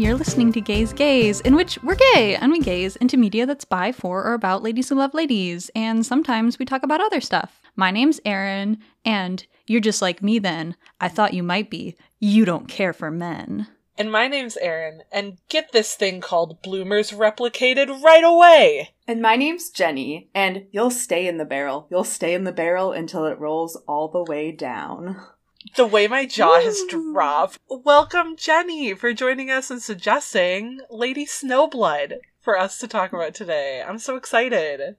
Hello, you're listening to Gays Gaze, in which we're gay and we gaze into media that's by, for, or about ladies who love ladies, and sometimes we talk about other stuff. My name's Erin, and you're just like me then. I thought you might be. You don't care for men. And my name's Erin, and get this thing called Bloomers replicated right away! And my name's Jenny, and you'll stay in the barrel. You'll stay in the barrel until it rolls all the way down. The way my jaw has dropped. Welcome, Jenny, for joining us and suggesting Lady Snowblood for us to talk about today. I'm so excited.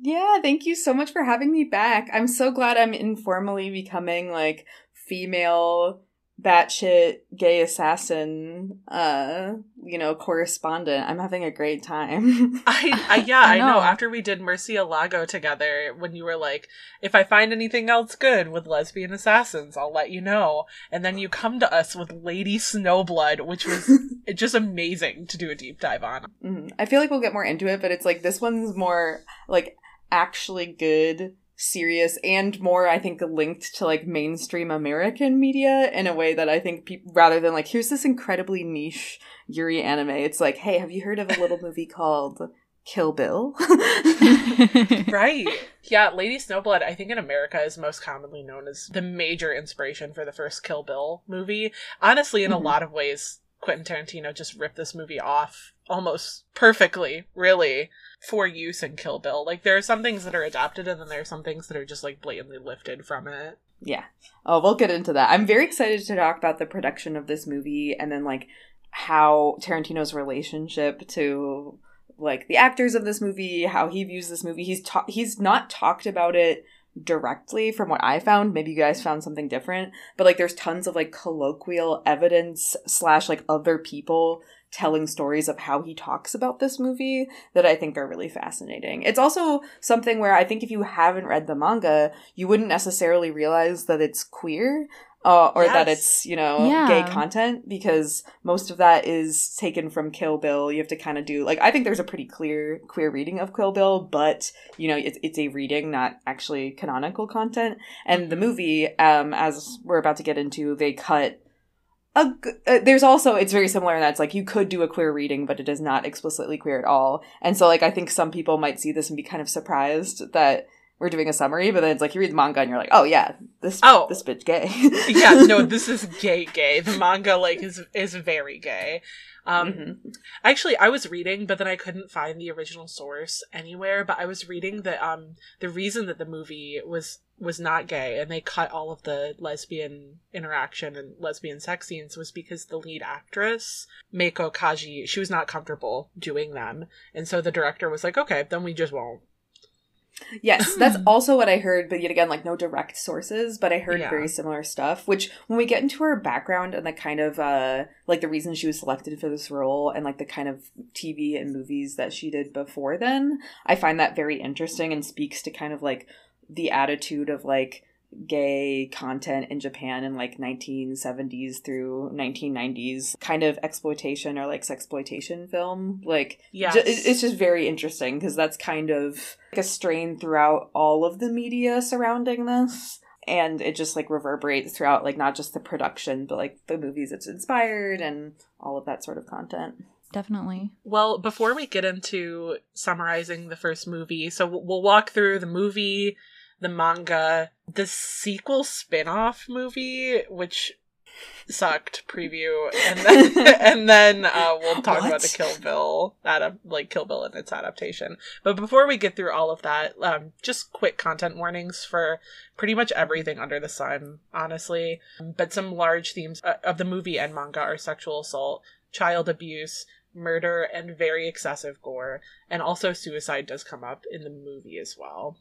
Yeah, thank you so much for having me back. I'm so glad I'm informally becoming like female batshit gay assassin uh you know correspondent. I'm having a great time. I, I yeah I know. after we did Murcielago together when you were like if i find anything else good with lesbian assassins i'll let you know. And then you come to us with lady snowblood which was just amazing to do a deep dive on. Mm-hmm. i feel like we'll get more into it but it's like this one's more like actually good serious and more i think linked to like mainstream american media in a way that i think people rather than like here's this incredibly niche yuri anime it's like hey have you heard of a little movie called kill bill? Right. Yeah lady snowblood i think in america is most commonly known as the major inspiration for the first kill bill movie. Honestly in mm-hmm. a lot of ways quentin tarantino just ripped this movie off almost perfectly really for use in Kill Bill. Like there are some things that are adapted and then there are some things that are just like blatantly lifted from it. Yeah. Oh, we'll get into that. I'm very excited to talk about the production of this movie and then like how Tarantino's relationship to like the actors of this movie, how he views this movie. He's ta- he's not talked about it directly from what I found. Maybe you guys found something different, but like there's tons of like colloquial evidence slash like other people telling stories of how he talks about this movie that I think are really fascinating. It's also something where I think if you haven't read the manga, you wouldn't necessarily realize that it's queer. Uh, or yes. that it's you know yeah. gay content because most of that is taken from Kill Bill. You have to kind of do like I think there's a pretty clear queer reading of Kill Bill, but you know it's it's a reading, not actually canonical content. And the movie, um, as we're about to get into, they cut a, uh, there's also it's very similar in that it's like you could do a queer reading but it is not explicitly queer at all and so like i think some people might see this and be kind of surprised that we're doing a summary but then it's like you read the manga and you're like oh yeah this oh this bitch gay yeah no this is gay gay the manga like is is very gay um, mm-hmm. Actually, I was reading, but then I couldn't find the original source anywhere. But I was reading that um, the reason that the movie was was not gay and they cut all of the lesbian interaction and lesbian sex scenes was because the lead actress Meiko Kaji she was not comfortable doing them, and so the director was like, okay, then we just won't. Yes, that's also what I heard, but yet again, like no direct sources, but I heard yeah. very similar stuff. Which, when we get into her background and the kind of uh like the reason she was selected for this role and like the kind of TV and movies that she did before then, I find that very interesting and speaks to kind of like the attitude of like gay content in Japan in like 1970s through 1990s kind of exploitation or like sexploitation film. Like yeah ju- it's just very interesting because that's kind of like a strain throughout all of the media surrounding this. And it just like reverberates throughout like not just the production but like the movies it's inspired and all of that sort of content. Definitely. Well, before we get into summarizing the first movie, so we'll walk through the movie, the manga, the sequel spin-off movie, which sucked preview, and then and then uh, we'll talk what? about the Kill Bill that like Kill Bill and its adaptation. But before we get through all of that, um, just quick content warnings for pretty much everything under the sun, honestly. But some large themes uh, of the movie and manga are sexual assault, child abuse, murder, and very excessive gore. And also suicide does come up in the movie as well.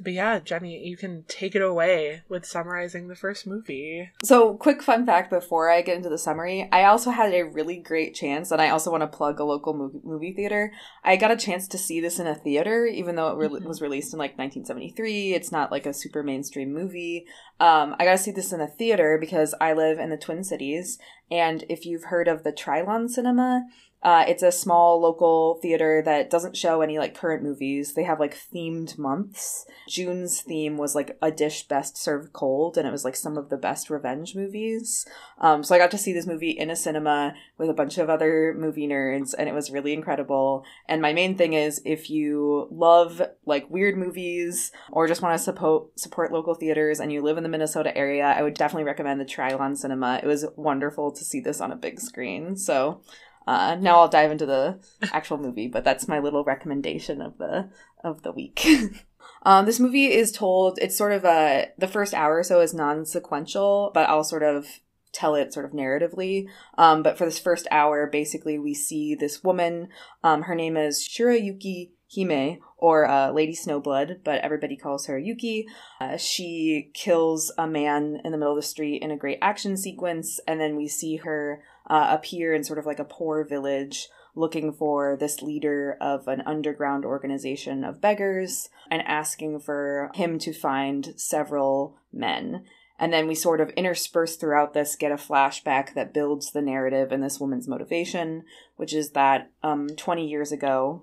But yeah, Jenny, you can take it away with summarizing the first movie. So, quick fun fact before I get into the summary I also had a really great chance, and I also want to plug a local movie, movie theater. I got a chance to see this in a theater, even though it re- mm-hmm. was released in like 1973. It's not like a super mainstream movie. Um, I got to see this in a theater because I live in the Twin Cities, and if you've heard of the Trylon Cinema, Uh, it's a small local theater that doesn't show any like current movies. They have like themed months. June's theme was like a dish best served cold, and it was like some of the best revenge movies. Um, so I got to see this movie in a cinema with a bunch of other movie nerds, and it was really incredible. And my main thing is if you love like weird movies or just want to support support local theaters and you live in the Minnesota area, I would definitely recommend the Trylon Cinema. It was wonderful to see this on a big screen. So uh, now I'll dive into the actual movie, but that's my little recommendation of the of the week. um, this movie is told. It's sort of a the first hour or so is non sequential, but I'll sort of tell it sort of narratively. Um, but for this first hour, basically, we see this woman. Um, her name is Shirayuki Hime, or uh, Lady Snowblood, but everybody calls her Yuki. Uh, she kills a man in the middle of the street in a great action sequence, and then we see her uh, appear in sort of like a poor village looking for this leader of an underground organization of beggars and asking for him to find several men. And then we sort of intersperse throughout this, get a flashback that builds the narrative and this woman's motivation, which is that um, 20 years ago,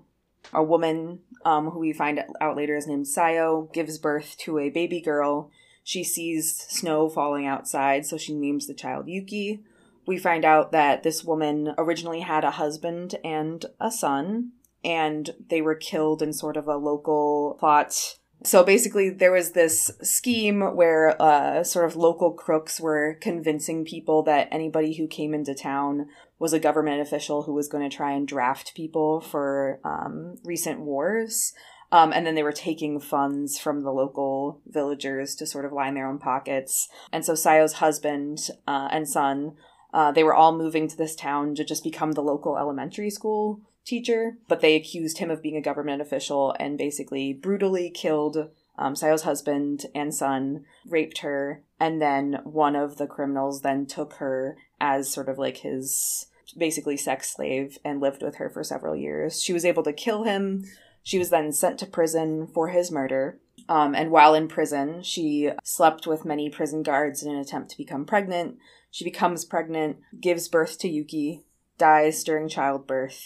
a woman um, who we find out later is named Sayo gives birth to a baby girl. She sees snow falling outside, so she names the child Yuki we find out that this woman originally had a husband and a son, and they were killed in sort of a local plot. So basically, there was this scheme where uh, sort of local crooks were convincing people that anybody who came into town was a government official who was going to try and draft people for um, recent wars. Um, and then they were taking funds from the local villagers to sort of line their own pockets. And so Sayo's husband uh, and son uh, they were all moving to this town to just become the local elementary school teacher, but they accused him of being a government official and basically brutally killed um, Sayo's husband and son, raped her, and then one of the criminals then took her as sort of like his basically sex slave and lived with her for several years. She was able to kill him. She was then sent to prison for his murder. Um, and while in prison, she slept with many prison guards in an attempt to become pregnant. She becomes pregnant, gives birth to Yuki, dies during childbirth,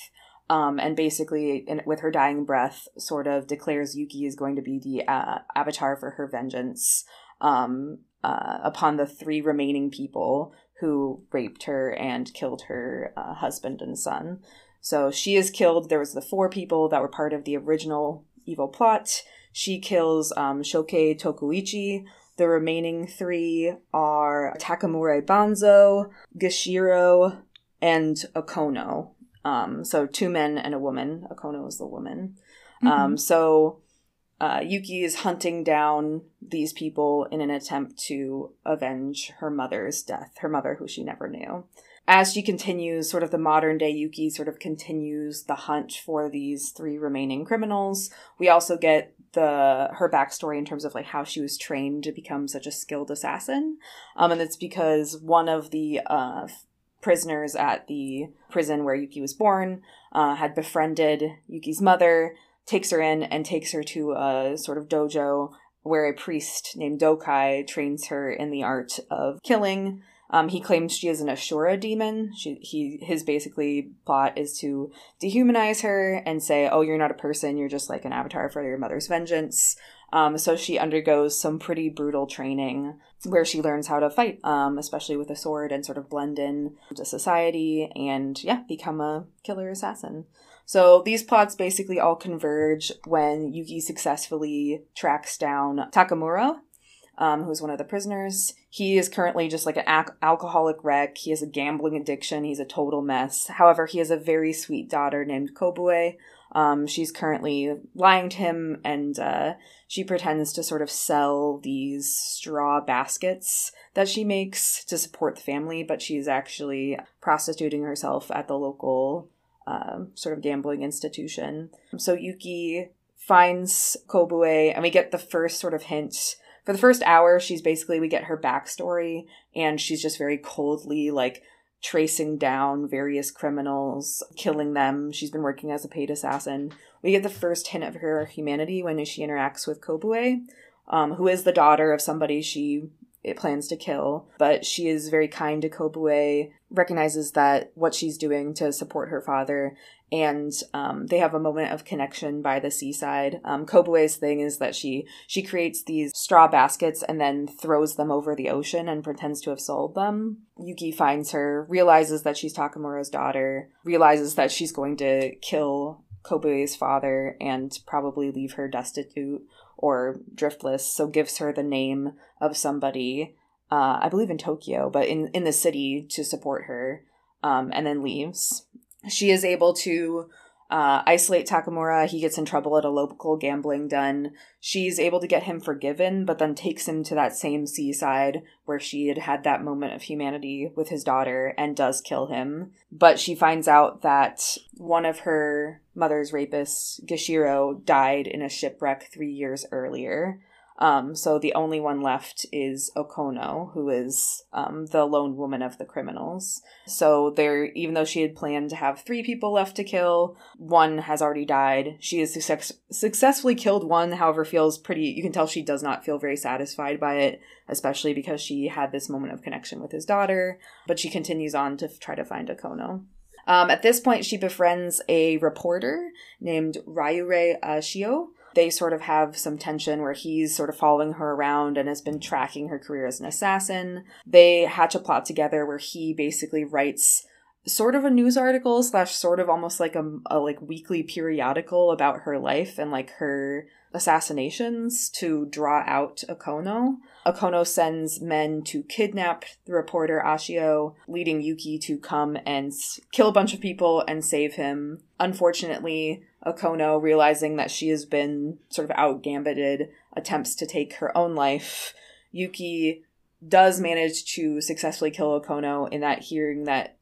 um, and basically, in, with her dying breath, sort of declares Yuki is going to be the uh, avatar for her vengeance um, uh, upon the three remaining people who raped her and killed her uh, husband and son. So she is killed. There was the four people that were part of the original evil plot. She kills um, Shokei Tokuichi, the remaining three are Takamura Banzo, Gishiro, and Okono. Um, so two men and a woman. Okono is the woman. Mm-hmm. Um, so uh, Yuki is hunting down these people in an attempt to avenge her mother's death, her mother who she never knew. As she continues, sort of the modern day Yuki sort of continues the hunt for these three remaining criminals. We also get the her backstory in terms of like how she was trained to become such a skilled assassin. Um, and it's because one of the uh, prisoners at the prison where yuki was born uh, had befriended yuki's mother takes her in and takes her to a sort of dojo where a priest named dokai trains her in the art of killing um, he claims she is an Ashura demon. She, he, his basically plot is to dehumanize her and say, "Oh, you're not a person. You're just like an avatar for your mother's vengeance." Um, so she undergoes some pretty brutal training where she learns how to fight, um, especially with a sword, and sort of blend in to society and yeah, become a killer assassin. So these plots basically all converge when Yuki successfully tracks down Takamura, um, who's one of the prisoners. He is currently just like an al- alcoholic wreck. He has a gambling addiction. He's a total mess. However, he has a very sweet daughter named Kobue. Um, she's currently lying to him, and uh, she pretends to sort of sell these straw baskets that she makes to support the family, but she's actually prostituting herself at the local uh, sort of gambling institution. So Yuki finds Kobue, and we get the first sort of hint for the first hour, she's basically we get her backstory, and she's just very coldly like tracing down various criminals, killing them. She's been working as a paid assassin. We get the first hint of her humanity when she interacts with Kobue, um, who is the daughter of somebody she it plans to kill. But she is very kind to Kobue, recognizes that what she's doing to support her father, and um, they have a moment of connection by the seaside. Um, Kobue's thing is that she she creates these straw baskets and then throws them over the ocean and pretends to have sold them. Yuki finds her, realizes that she's Takamura's daughter, realizes that she's going to kill Kobue's father and probably leave her destitute or driftless, so gives her the name of somebody, uh, I believe in Tokyo, but in, in the city to support her, um, and then leaves. She is able to uh, isolate Takamura. He gets in trouble at a local gambling den. She's able to get him forgiven, but then takes him to that same seaside where she had had that moment of humanity with his daughter and does kill him. But she finds out that one of her mother's rapists, Gishiro, died in a shipwreck three years earlier. Um, so the only one left is Okono, who is um, the lone woman of the criminals. So there, even though she had planned to have three people left to kill, one has already died. She has success- successfully killed one, however, feels pretty. You can tell she does not feel very satisfied by it, especially because she had this moment of connection with his daughter. But she continues on to f- try to find Okono. Um, at this point, she befriends a reporter named Ryurei Ashio, they sort of have some tension where he's sort of following her around and has been tracking her career as an assassin. They hatch a plot together where he basically writes sort of a news article slash sort of almost like a, a like weekly periodical about her life and like her assassinations to draw out Okono. Okono sends men to kidnap the reporter Ashio, leading Yuki to come and kill a bunch of people and save him. Unfortunately, Okono, realizing that she has been sort of out gambited, attempts to take her own life. Yuki does manage to successfully kill Okono in that hearing that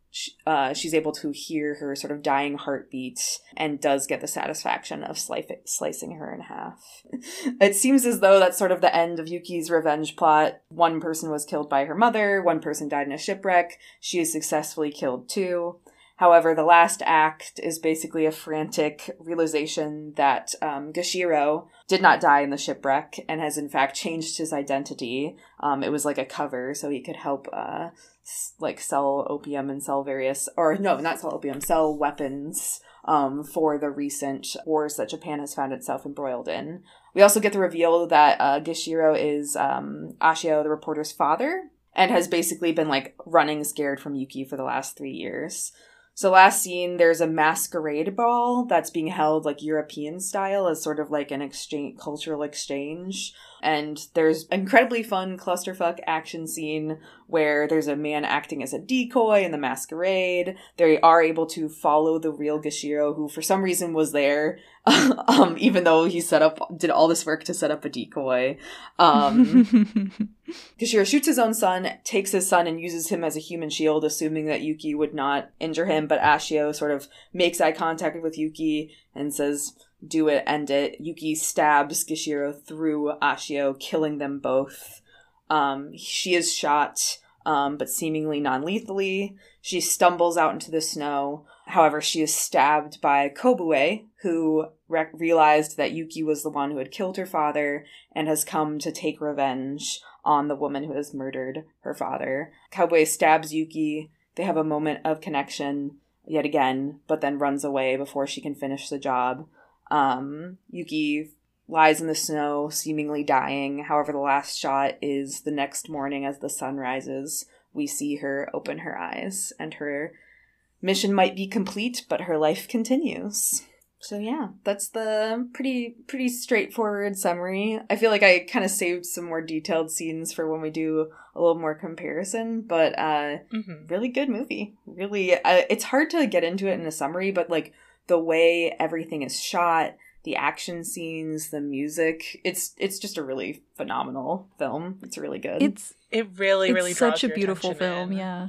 uh, she's able to hear her sort of dying heartbeat and does get the satisfaction of sli- slicing her in half. it seems as though that's sort of the end of Yuki's revenge plot. One person was killed by her mother, one person died in a shipwreck. She is successfully killed too. However, the last act is basically a frantic realization that um, Gishiro did not die in the shipwreck and has in fact changed his identity. Um, it was like a cover so he could help uh, s- like sell opium and sell various or no, not sell opium, sell weapons um, for the recent wars that Japan has found itself embroiled in. We also get the reveal that uh, Gishiro is um, Ashio, the reporter's father, and has basically been like running scared from Yuki for the last three years. So last scene, there's a masquerade ball that's being held like European style as sort of like an exchange, cultural exchange. And there's incredibly fun clusterfuck action scene where there's a man acting as a decoy in the masquerade. They are able to follow the real Gishiro, who for some reason was there, um, even though he set up did all this work to set up a decoy. Um, Gishiro shoots his own son, takes his son, and uses him as a human shield, assuming that Yuki would not injure him. But Ashio sort of makes eye contact with Yuki and says, do it, end it. Yuki stabs Gishiro through Ashio, killing them both. Um, she is shot, um, but seemingly non lethally. She stumbles out into the snow. However, she is stabbed by Kobue, who re- realized that Yuki was the one who had killed her father and has come to take revenge on the woman who has murdered her father. Kobue stabs Yuki. They have a moment of connection yet again, but then runs away before she can finish the job. Um, Yuki lies in the snow, seemingly dying. However, the last shot is the next morning as the sun rises. We see her open her eyes, and her mission might be complete, but her life continues. So yeah, that's the pretty pretty straightforward summary. I feel like I kind of saved some more detailed scenes for when we do a little more comparison, but uh Mm-hmm. really good movie. Really uh, it's hard to get into it in a summary, but like the way everything is shot, the action scenes, the music, it's it's just a really phenomenal film. It's really good. it's It really, it's really such a beautiful film in. yeah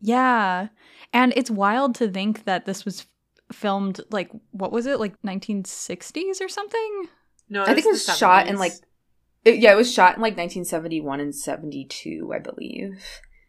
yeah and it's wild to think that this was filmed like what was it like 1960s or something No, I think it was shot in like it, yeah, it was shot in like 1971 and 72, I believe.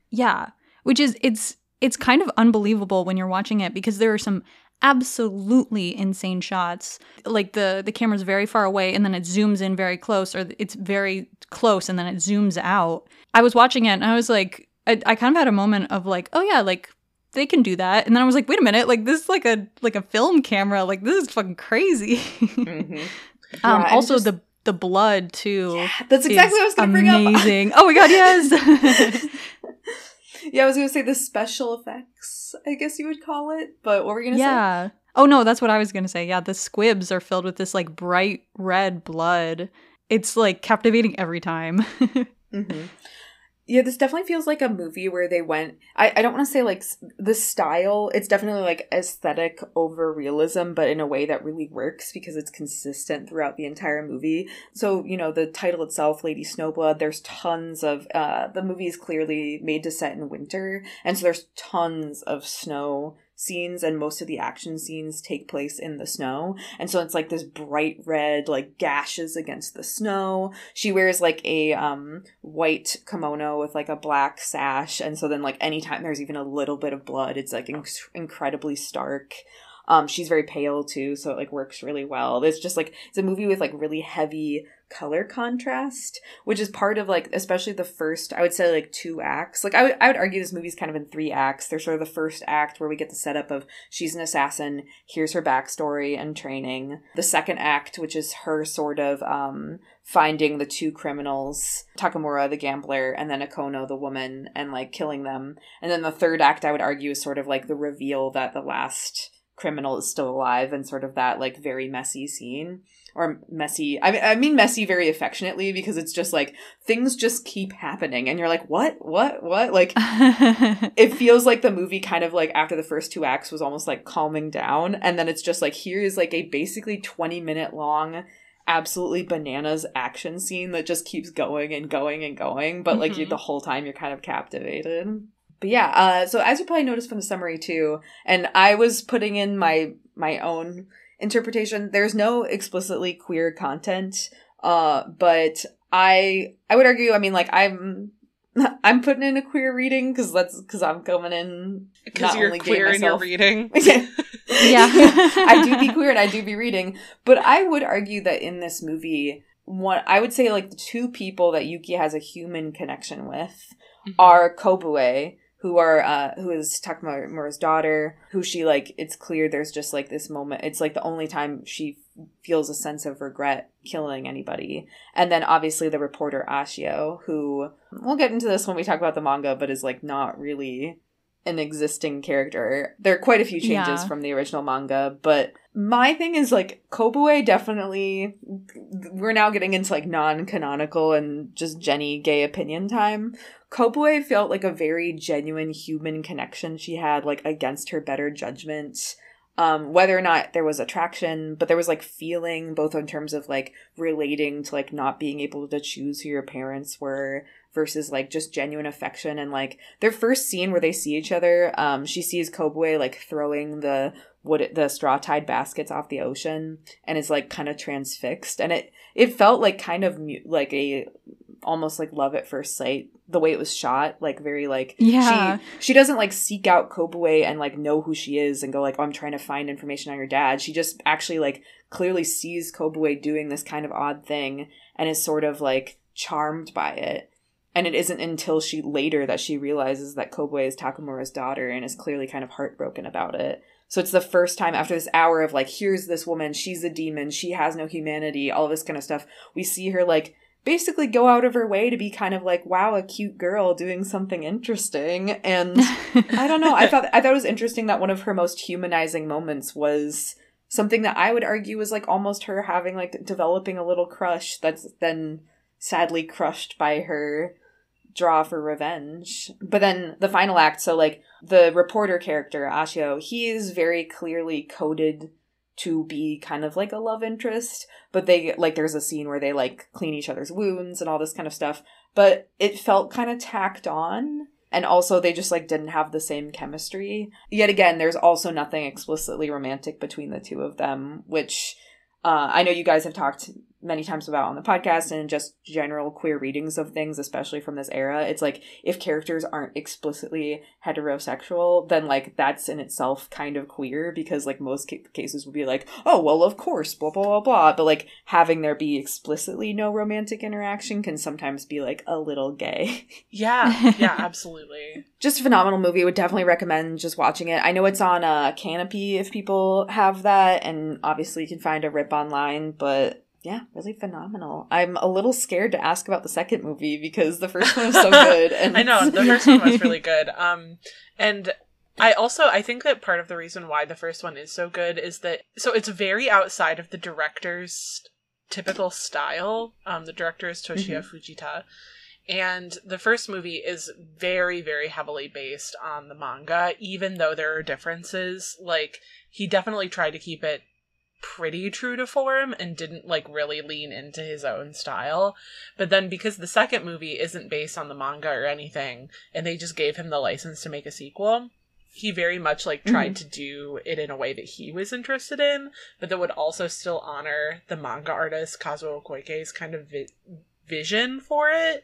yeah which is it's it's kind of unbelievable when you're watching it because there are some absolutely insane shots. Like the the camera's very far away and then it zooms in very close, or it's very close and then it zooms out. I was watching it and I was like, I, I kind of had a moment of like, oh yeah, like they can do that. And then I was like, wait a minute, like this is like a like a film camera. Like this is fucking crazy. Mhm. um, Yeah, also just- the the blood too. Yeah, that's exactly what I was going to bring up. amazing. oh my god, yes. yeah, I was going to say the special effects, I guess you would call it. But what were you going to yeah. Oh no, that's what I was gonna say. Yeah, the squibs are filled with this like bright red blood. It's like captivating every time. say? Yeah, this definitely feels like a movie where they went. I, I don't want to say like the style. It's definitely like aesthetic over realism, but in a way that really works because it's consistent throughout the entire movie. So you know the title itself, Lady Snowblood. There's tons of. Uh, the movie is clearly made to set in winter, and so there's tons of snow scenes and most of the action scenes take place in the snow. And so it's like this bright red like gashes against the snow. She wears like a um white kimono with like a black sash. And so then like anytime there's even a little bit of blood it's like inc- incredibly stark. Um she's very pale too so it like works really well. It's just like it's a movie with like really heavy color contrast which is part of like especially the first i would say like two acts. Like i would, I would argue this movie's kind of in three acts. There's sort of the first act where we get the setup of she's an assassin here's her backstory and training. The second act which is her sort of um finding the two criminals takamura the gambler and then okono the woman and like killing them. And then the third act i would argue is sort of like the reveal that the last criminal is still alive and sort of that like very messy scene. Or messy I mean, I mean messy very affectionately because it's just like things just keep happening and you're like what? What? What? Like it feels like the movie kind of like after the first two acts was almost like calming down and then it's just like here is like a basically 20 minute long absolutely bananas action scene that just keeps going and going and going but like you, Mhm. the whole time you're kind of captivated but yeah uh so as you probably noticed from the summary too and i was putting in my my own interpretation there's no explicitly queer content uh but i i would argue i mean like i'm i'm putting in a queer reading because that's because i'm coming in Because you're only gay queer in your myself- reading. Yeah. I do be queer and I do be reading. But I would argue that in this movie, what I would say like the two people that Yuki has a human connection with Mhm. are Kobue, who are uh who is Takamura's daughter, who she like it's clear there's just like this moment it's like the only time she feels a sense of regret killing anybody. And then obviously the reporter Ashio, who we'll get into this when we talk about the manga, but is like not really an existing character. There are quite a few changes Yeah. from the original manga, but my thing is like Kobue definitely we're now getting into like non-canonical and just Jenny gay opinion time. Kobue felt like a very genuine human connection she had like against her better judgment. Um, whether or not there was attraction, but there was like feeling both in terms of like relating to like not being able to choose who your parents were versus like just genuine affection and like their first scene where they see each other, um, she sees Kobue like throwing the wood the straw tied baskets off the ocean and is like kind of transfixed. And it it felt like kind of mu- like a almost like love at first sight the way it was shot like very like Yeah. she she doesn't like seek out Kobue and like know who she is and go like oh I'm trying to find information on your dad. She just actually like clearly sees Kobue doing this kind of odd thing and is sort of like charmed by it and it isn't until she later that she realizes that Kobue is Takamura's daughter and is clearly kind of heartbroken about it. So it's the first time after this hour of like, here's this woman, she's a demon, she has no humanity, all this kind of stuff. We see her like basically go out of her way to be kind of like, wow, a cute girl doing something interesting. And I don't know. I thought I thought it was interesting that one of her most humanizing moments was something that I would argue was like almost her having like developing a little crush that's then sadly crushed by her draw for revenge. But then the final act, so like the reporter character, Ashio, he is very clearly coded to be kind of like a love interest, but they like there's a scene where they like clean each other's wounds and all this kind of stuff, but it felt kind of tacked on. And also, they just like didn't have the same chemistry. Yet again, there's also nothing explicitly romantic between the two of them, which uh, I know you guys have talked many times about on the podcast and just general queer readings of things, especially from this era. It's like if characters aren't explicitly heterosexual, then like that's in itself kind of queer because like most ca- cases would be like, oh, well, of course, blah, blah, blah, blah. But like having there be explicitly no romantic interaction can sometimes be like a little gay. Yeah, yeah, absolutely. just a phenomenal movie. Would definitely recommend just watching it. I know it's on a uh, Kanopy if people have that, and obviously you can find a rip online, but yeah, really phenomenal. I'm a little scared to ask about the second movie because the first one was so good. And I know the first one was really good. Um, and I also I think that part of the reason why the first one is so good is that so it's very outside of the director's typical style. Um, the director is Toshiya Mhm. Fujita, and the first movie is very very heavily based on the manga, even though there are differences. Like he definitely tried to keep it pretty true to form and didn't like really lean into his own style. But then because the second movie isn't based on the manga or anything, and they just gave him the license to make a sequel, he very much like tried mm-hmm. to do it in a way that he was interested in, but that would also still honor the manga artist Kazuo Koike's kind of vi- vision for it.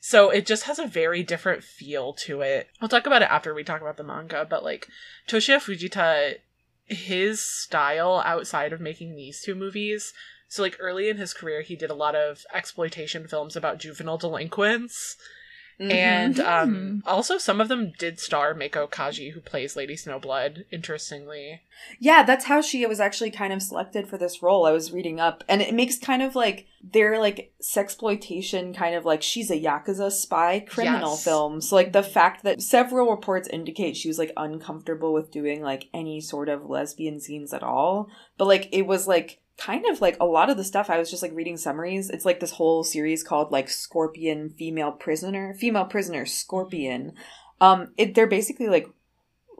So it just has a very different feel to it. We'll talk about it after we talk about the manga, but like Toshiya Fujita, his style outside of making these two movies. So like early in his career, he did a lot of exploitation films about juvenile delinquents. Mhm. And um, also, some of them did star Meiko Kaji, who plays Lady Snowblood. Interestingly, Yeah, that's how she was actually kind of selected for this role. I was reading up, and it makes kind of like their like sexploitation, kind of like she's a yakuza spy criminal Yes. film. So like the fact that several reports indicate she was like uncomfortable with doing like any sort of lesbian scenes at all, but like it was like kind of like a lot of the stuff I was just like reading summaries. It's like this whole series called like Scorpion Female Prisoner, Female Prisoner Scorpion. Um, it they're basically like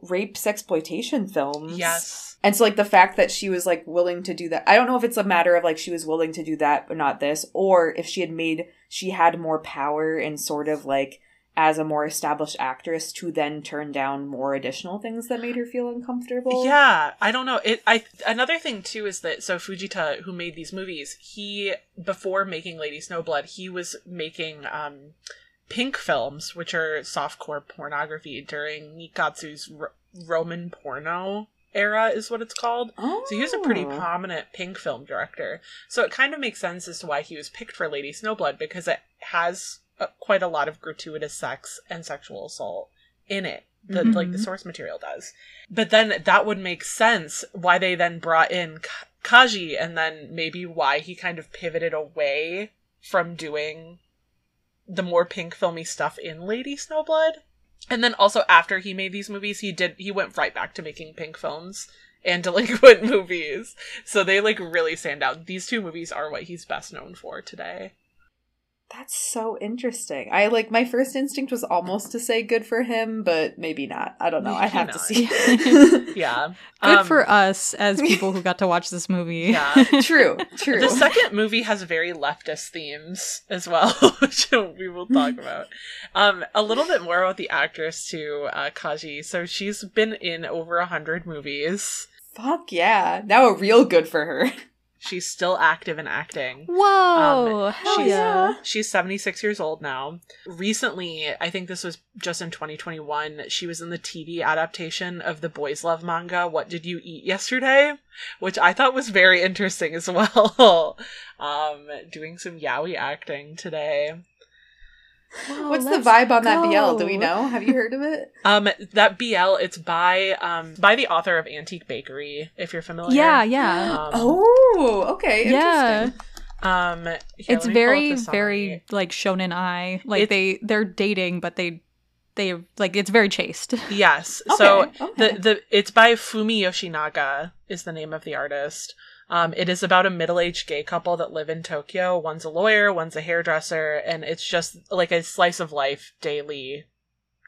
rape exploitation films. yes, And so like the fact that she was like willing to do that. I don't know if it's a matter of like she was willing to do that but not this or if she had made she had more power and sort of like as a more established actress to then turn down more additional things that made her feel uncomfortable. yeah, I don't know. It. I another thing too is that so Fujita, who made these movies, he before making Lady Snowblood, he was making um, pink films, which are softcore pornography during Nikkatsu's Ro- Roman porno era, is what it's called. Oh. So he was a pretty prominent pink film director. So it kind of makes sense as to why he was picked for Lady Snowblood because it has quite a lot of gratuitous sex and sexual assault in it. The, Like the Mhm. source material does. But then that would make sense why they then brought in Ka- Kaji and then maybe why he kind of pivoted away from doing the more pink filmy stuff in Lady Snowblood. And then also after he made these movies, he did he went right back to making pink films and delinquent movies. So they like really stand out. These two movies are what he's best known for today. That's so interesting. I like my first instinct was almost to say good for him, but maybe not. I don't know. I Maybe have to not. see. Yeah. Good Um, for us as people who got to watch this movie. Yeah. true, true. The second movie has very leftist themes as well, which we will talk about. Um, a little bit more about the actress too, uh, Kaji. So she's been in over a hundred movies. Fuck yeah. Now a real good for her. She's still active in acting. Whoa! Um, hell she's- yeah. She's 76 years old now. Recently, I think this was just in 2021, she was in the TV adaptation of the Boys Love manga, What Did You Eat Yesterday? Which I thought was very interesting as well. um, doing some yaoi acting today. Whoa, What's the vibe on that BL? Do we know? Have you heard of it? Um, that BL, it's by, um, by the author of Antique Bakery, if you're familiar. Yeah, yeah. Um, Oh, okay. yeah. Interesting. Um, here, it's let me pull up very, very like shonen ai. Like It's- they they're dating, but they they like it's very chaste. Yes. Okay, So okay. the the it's by Fumi Yoshinaga is the name of the artist. Um, it is about a middle-aged gay couple that live in Tokyo. One's a lawyer, one's a hairdresser, and it's just like a slice of life daily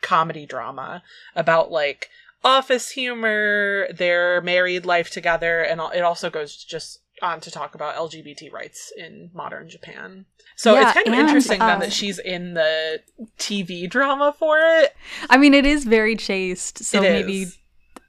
comedy drama about like office humor, their married life together, and it also goes just on to talk about LGBT rights in modern Japan. So Yeah, it's kind of and, interesting then uh, that she's in the TV drama for it. I mean, it is very chaste. So maybe is.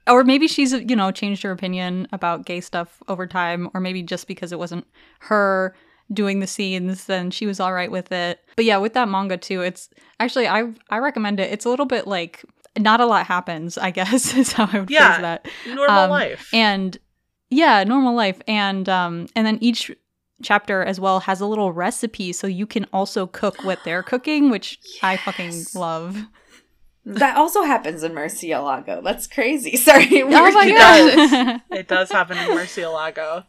Or maybe she's you know changed her opinion about gay stuff over time or maybe just because it wasn't her doing the scenes, then she was all right with it. But yeah, with that manga too, it's actually I I recommend it. It's a little bit like not a lot happens, I guess is how I would Yeah. phrase that. Normal Um, life. And yeah, normal life. And um and then each chapter as well has a little recipe so you can also cook what they're cooking, which I fucking love. That also happens in Murcielago. That's crazy. Sorry. Oh were my keep does. god. it does happen in Murcielago.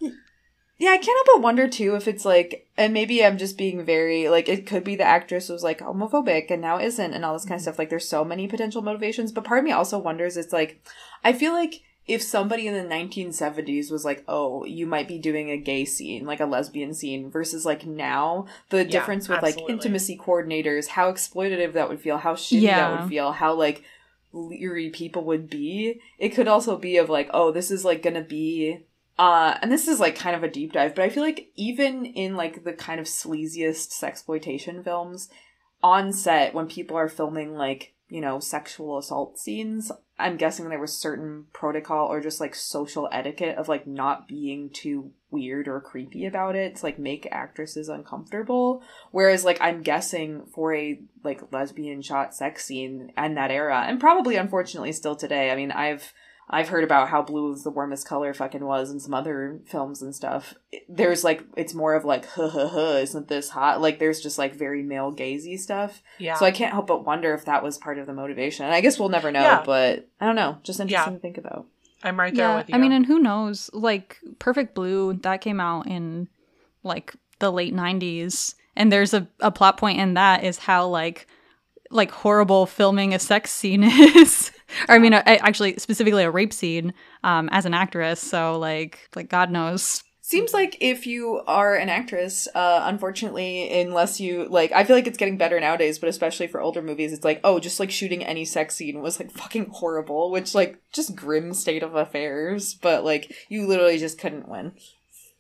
Yeah, I can't help but wonder too if it's like, and maybe I'm just being very like, it could be the actress was like homophobic and now isn't, and all this kind of stuff. Like, there's so many potential motivations, but part of me also wonders, it's like, I feel like if somebody in the 1970s was like, oh, you might be doing a gay scene, like a lesbian scene, versus like now, the difference with absolutely. like intimacy coordinators, how exploitative that would feel, how shitty that would feel, how like leery people would be. It could also be of like, oh, this is like gonna be uh, and this is like kind of a deep dive, but I feel like even in like the kind of sleaziest sexploitation films, on set when people are filming like you know sexual assault scenes, I'm guessing there was certain protocol or just like social etiquette of like not being too weird or creepy about it to like make actresses uncomfortable. Whereas like I'm guessing for a like lesbian shot sex scene in that era, and probably unfortunately still today. I mean, I've I've heard about how blue is the warmest color fucking was in some other films and stuff. There's like it's more of like huh huh huh isn't this hot? Like there's just like very male gazy stuff. Yeah. So I can't help but wonder if that was part of the motivation. And I guess we'll never know, Yeah. but I don't know. Just interesting Yeah. to think about. I'm right there yeah, with you. I mean, and who knows? Like Perfect Blue, that came out in like the late '90s, and there's a, a plot point in that is how like like horrible filming a sex scene is. or I mean, a, actually, specifically a rape scene um, as an actress. So like, like God knows. Seems like if you are an actress, uh, unfortunately, unless you like, I feel like it's getting better nowadays, but especially for older movies, it's like, oh, just like shooting any sex scene was like fucking horrible, which like just grim state of affairs. But like, you literally just couldn't win.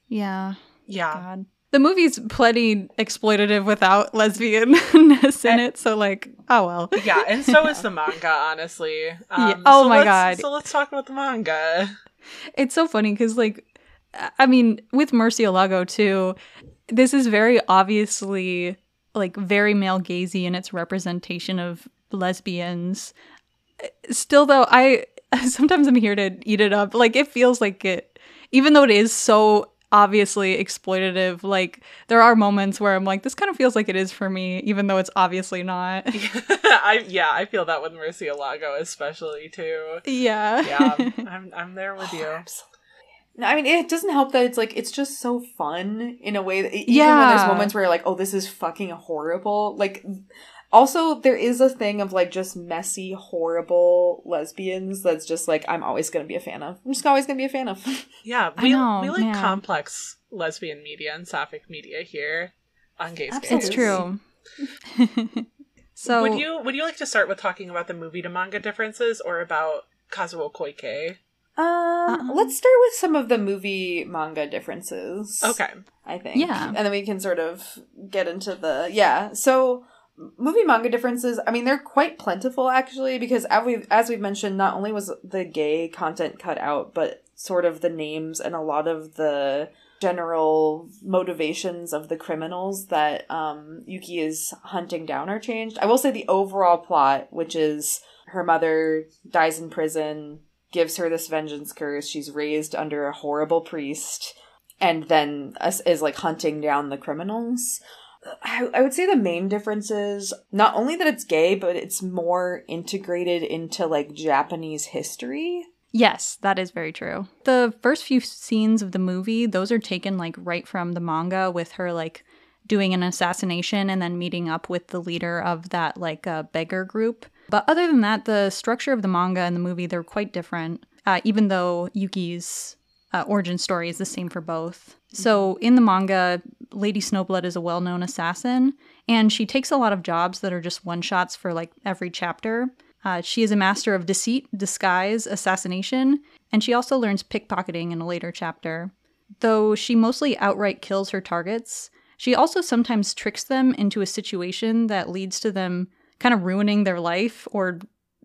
Yeah, yeah. God. The movie's plenty exploitative without lesbianness in it. So like, oh well. Yeah, and so is the manga, honestly. Um, Yeah. Oh so my let's- God. So let's talk about the manga. It's so funny because, like, I mean, with Murcielago too, this is very obviously like very male gazy in its representation of lesbians. Still, though, I sometimes I'm here to eat it up. Like, it feels like it, even though it is so obviously exploitative. Like, there are moments where I'm like, this kind of feels like it is for me, even though it's obviously not. I yeah, I feel that with Murcielago especially too. yeah. Yeah, I'm I'm there with you. Oh, absolutely. No, I mean, it doesn't help that it's like it's just so fun in a way that even when Yeah. there's moments where you're like, oh, this is fucking horrible. Like, also there is a thing of like just messy, horrible lesbians that's just like I'm always gonna be a fan of. I'm just always gonna be a fan of. Yeah, we know, we like man. complex lesbian media and sapphic media here on Gay Absolutely. it's true. so would you would you like to start with talking about the movie to manga differences or about Kazuo Koike? Um, Uh-uh. let's start with some of the movie manga differences. Okay. I think. Yeah. And then we can sort of get into the yeah. So movie manga differences, I mean they're quite plentiful actually because as we've as we've mentioned, not only was the gay content cut out, but sort of the names and a lot of the general motivations of the criminals that um, Yuki is hunting down are changed. I will say the overall plot, which is her mother dies in prison, gives her this vengeance curse. She's raised under a horrible priest, and then is, is like hunting down the criminals. I, would say the main difference is not only that it's gay, but it's more integrated into like Japanese history. Yes, that is very true. The first few scenes of the movie, those are taken like right from the manga with her like doing an assassination and then meeting up with the leader of that like uh, beggar group. But other than that, the structure of the manga and the movie, they're quite different, uh, even though Yuki's uh, origin story is the same for both. So in the manga, Lady Snowblood is a well known assassin, and she takes a lot of jobs that are just one shots for like every chapter. Uh, she is a master of deceit, disguise, assassination, and she also learns pickpocketing in a later chapter. Though she mostly outright kills her targets, she also sometimes tricks them into a situation that leads to them kind of ruining their life or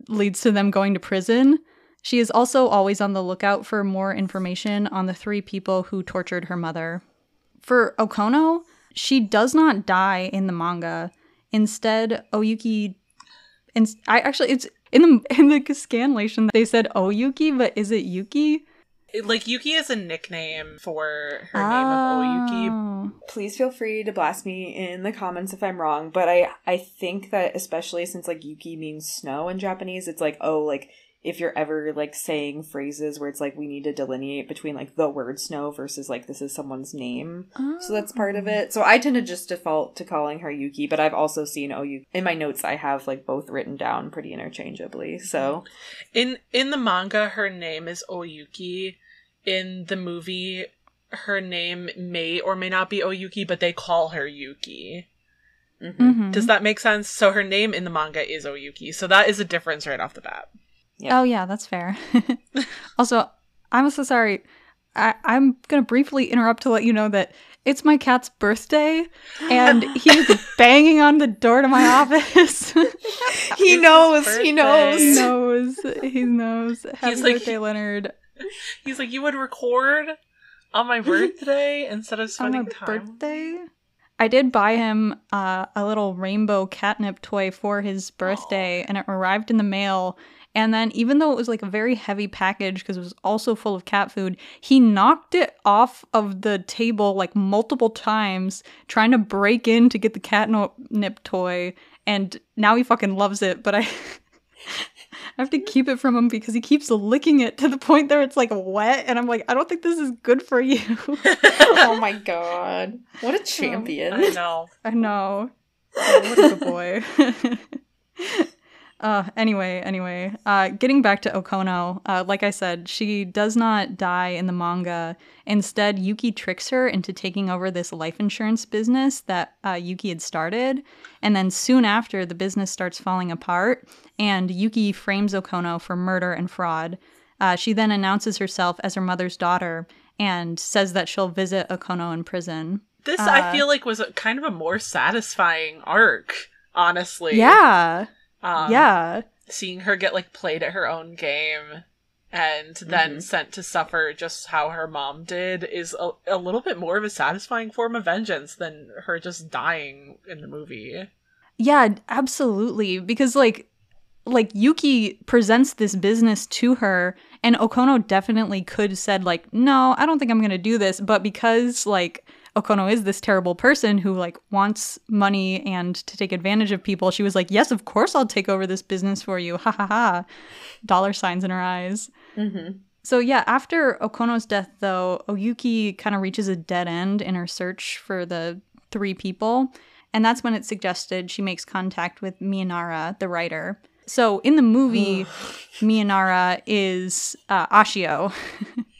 leads to them going to prison. She is also always on the lookout for more information on the three people who tortured her mother. For Okono, She does not die in the manga. Instead, Oyuki and I actually it's in the in the scanlation that they said Oyuki, but is it Yuki? Like Yuki is a nickname for her name of Oyuki. Oh. Please feel free to blast me in the comments if I'm wrong, but I I think that especially since like Yuki means snow in Japanese, it's like oh like if you're ever like saying phrases where it's like we need to delineate between like the word snow versus like this is someone's name. So that's part of it. So I tend to just default to calling her Yuki, but I've also seen oh you in my notes I have like both written down pretty interchangeably. So In in the manga, her name is Oyuki. In the movie, her name may or may not be Oyuki, but they call her Yuki. mhm. Mhm. Does that make sense? So her name in the manga is Oyuki. So that is a difference right off the bat. Yeah. Oh yeah, that's fair. also, I'm so sorry. I- I'm gonna briefly interrupt to let you know that it's my cat's birthday, and he's banging on the door to my office. he It's his knows, he knows. he knows. He knows. Happy like- birthday, Leonard. He's like, you would record on my birthday instead of On spending my time. birthday. I did buy him uh, a little rainbow catnip toy for his birthday, and it arrived in the mail. And then, even though it was like a very heavy package because it was also full of cat food, he knocked it off of the table like multiple times, trying to break in to get the catnip toy. And now he fucking loves it, but I. I have to keep it from him because he keeps licking it to the point that it's like wet, and I'm like, I don't think this is good for you. oh my god. What a um, champion. I know. I know. Oh, what a good boy. uh, anyway, anyway, uh, getting back to Okono, uh, like I said, she does not die in the manga. Instead, Yuki tricks her into taking over this life insurance business that uh, Yuki had started. And then soon after, the business starts falling apart, and Yuki frames Okono for murder and fraud. Uh, she then announces herself as her mother's daughter and says that she'll visit Okono in prison. This Uh, I feel like was a, kind of a more satisfying arc, honestly. Yeah. Um, yeah. Seeing her get like played at her own game and then Mhm. sent to suffer just how her mom did is a, a little bit more of a satisfying form of vengeance than her just dying in the movie. Yeah, absolutely. Because like like Yuki presents this business to her and Okono definitely could said like, "No, I don't think I'm going to do this." But because like Okono is this terrible person who like wants money and to take advantage of people, she was like, "Yes, of course I'll take over this business for you." Ha ha ha. Dollar signs in her eyes. Mm-hmm. So yeah, after Okono's death though, Oyuki kind of reaches a dead end in her search for the three people, and that's when it's suggested she makes contact with Miyanara, the writer. So in the movie, Miyanara is uh, Ashio.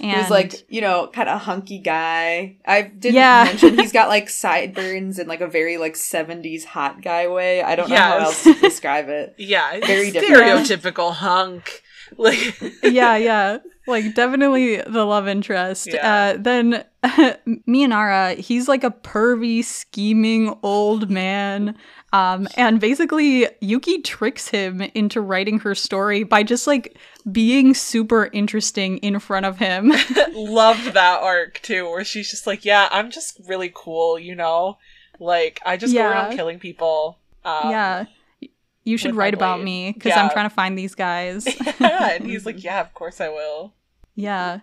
and He's like, you know, kind of hunky guy. I didn't Yeah. mention he's got like sideburns and like a very like 70s hot guy way. I don't know how else to describe it. Yeah, Very different. stereotypical hunk. Like yeah, yeah. Like definitely the love interest. Yeah. Uh then Miyanara, he's like a pervy, scheming old man. Um and basically Yuki tricks him into writing her story by just like being super interesting in front of him. loved that arc too, where she's just like, "Yeah, I'm just really cool," you know. Like I just go around killing people. Um, yeah. You should write about me because I'm trying to find these guys. yeah. and he's like, "Yeah, of course I will." Yeah.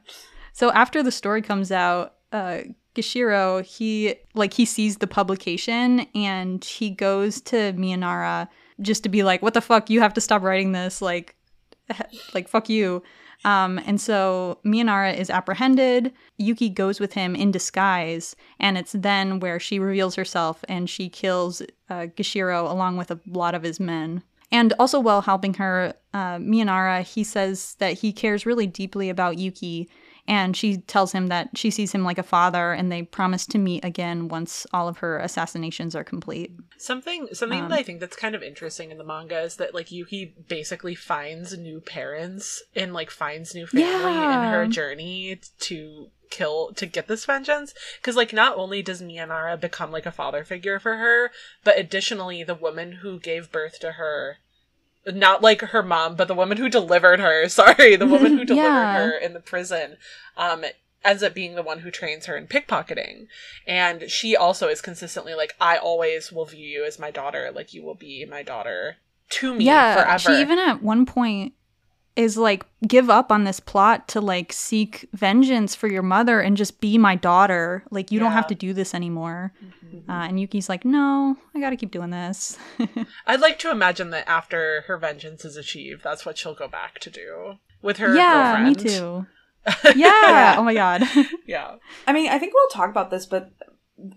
So after the story comes out, uh Gishiro, he like he sees the publication and he goes to Miyanara just to be like, "What the fuck? You have to stop writing this. Like like fuck you." Um and so Miyanara is apprehended. Yuki goes with him in disguise, and it's then where she reveals herself and she kills uh, Gishiro along with a lot of his men. And also, while helping her, uh, he says that he cares really deeply about Yuki, and she tells him that she sees him like a father, and they promise to meet again once all of her assassinations are complete. Something something Um, that I think that's kind of interesting in the manga is that like Yuki basically finds new parents and like finds new family Yeah. in her journey to kill to get this vengeance because like not only does Miyanara become like a father figure for her but additionally the woman who gave birth to her not like her mom but the woman who delivered her sorry the woman who delivered Yeah. her in the prison um ends up being the one who trains her in pickpocketing. And she also is consistently like, I always will view you as my daughter, like you will be my daughter to me yeah, forever. she even at one point is like give up on this plot to like seek vengeance for your mother and just be my daughter. Like you don't have to do this anymore. Mm-hmm. Uh, and Yuki's like, no, I got to keep doing this. I'd like to imagine that after her vengeance is achieved, that's what she'll go back to do with her yeah, me too. Yeah. Oh my god. yeah. I mean, I think we'll talk about this, but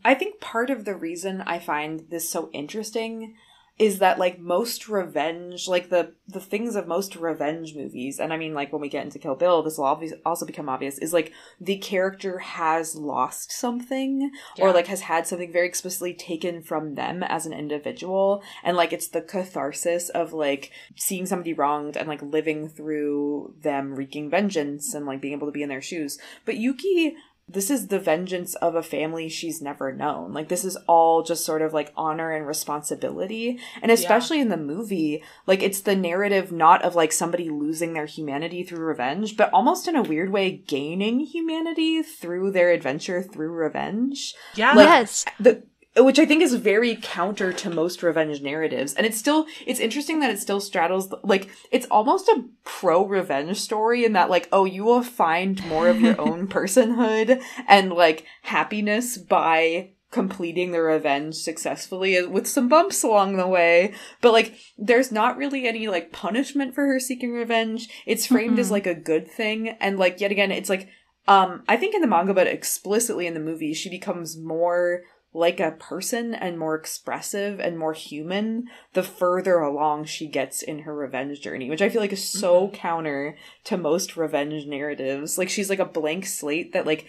I think part of the reason I find this so interesting is that like most revenge, like the the things of most revenge movies, and I mean like when we get into Kill Bill, this will obvious, also become obvious is like the character has lost something or like has had something very explicitly taken from them as an individual, and like it's the catharsis of like seeing somebody wronged and like living through them wreaking vengeance and like being able to be in their shoes. But Yuki this is the vengeance of a family she's never known. Like this is all just sort of like honor and responsibility. And especially in the movie, like it's the narrative not of like somebody losing their humanity through revenge, but almost in a weird way gaining humanity through their adventure through revenge. Yeah. Like- yes. The which I think is very counter to most revenge narratives. And it's still it's interesting that it still straddles like it's almost a pro revenge story in that like oh you will find more of your own personhood and like happiness by completing the revenge successfully with some bumps along the way but like there's not really any like punishment for her seeking revenge it's framed as Mhm. like a good thing and like yet again it's like um i think in the manga but explicitly in the movie she becomes more like a person and more expressive and more human the further along she gets in her revenge journey which i feel like is so counter to most revenge narratives like she's like a blank slate that like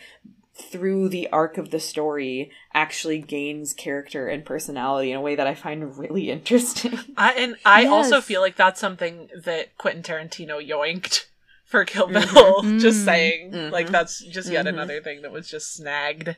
through the arc of the story actually gains character and personality in a way that i find really interesting I, and I also feel like that's something that Quentin Tarantino yoinked for Kill Bill. Mhm. just saying. Mhm. Like, that's just yet Mhm. another thing that was just snagged.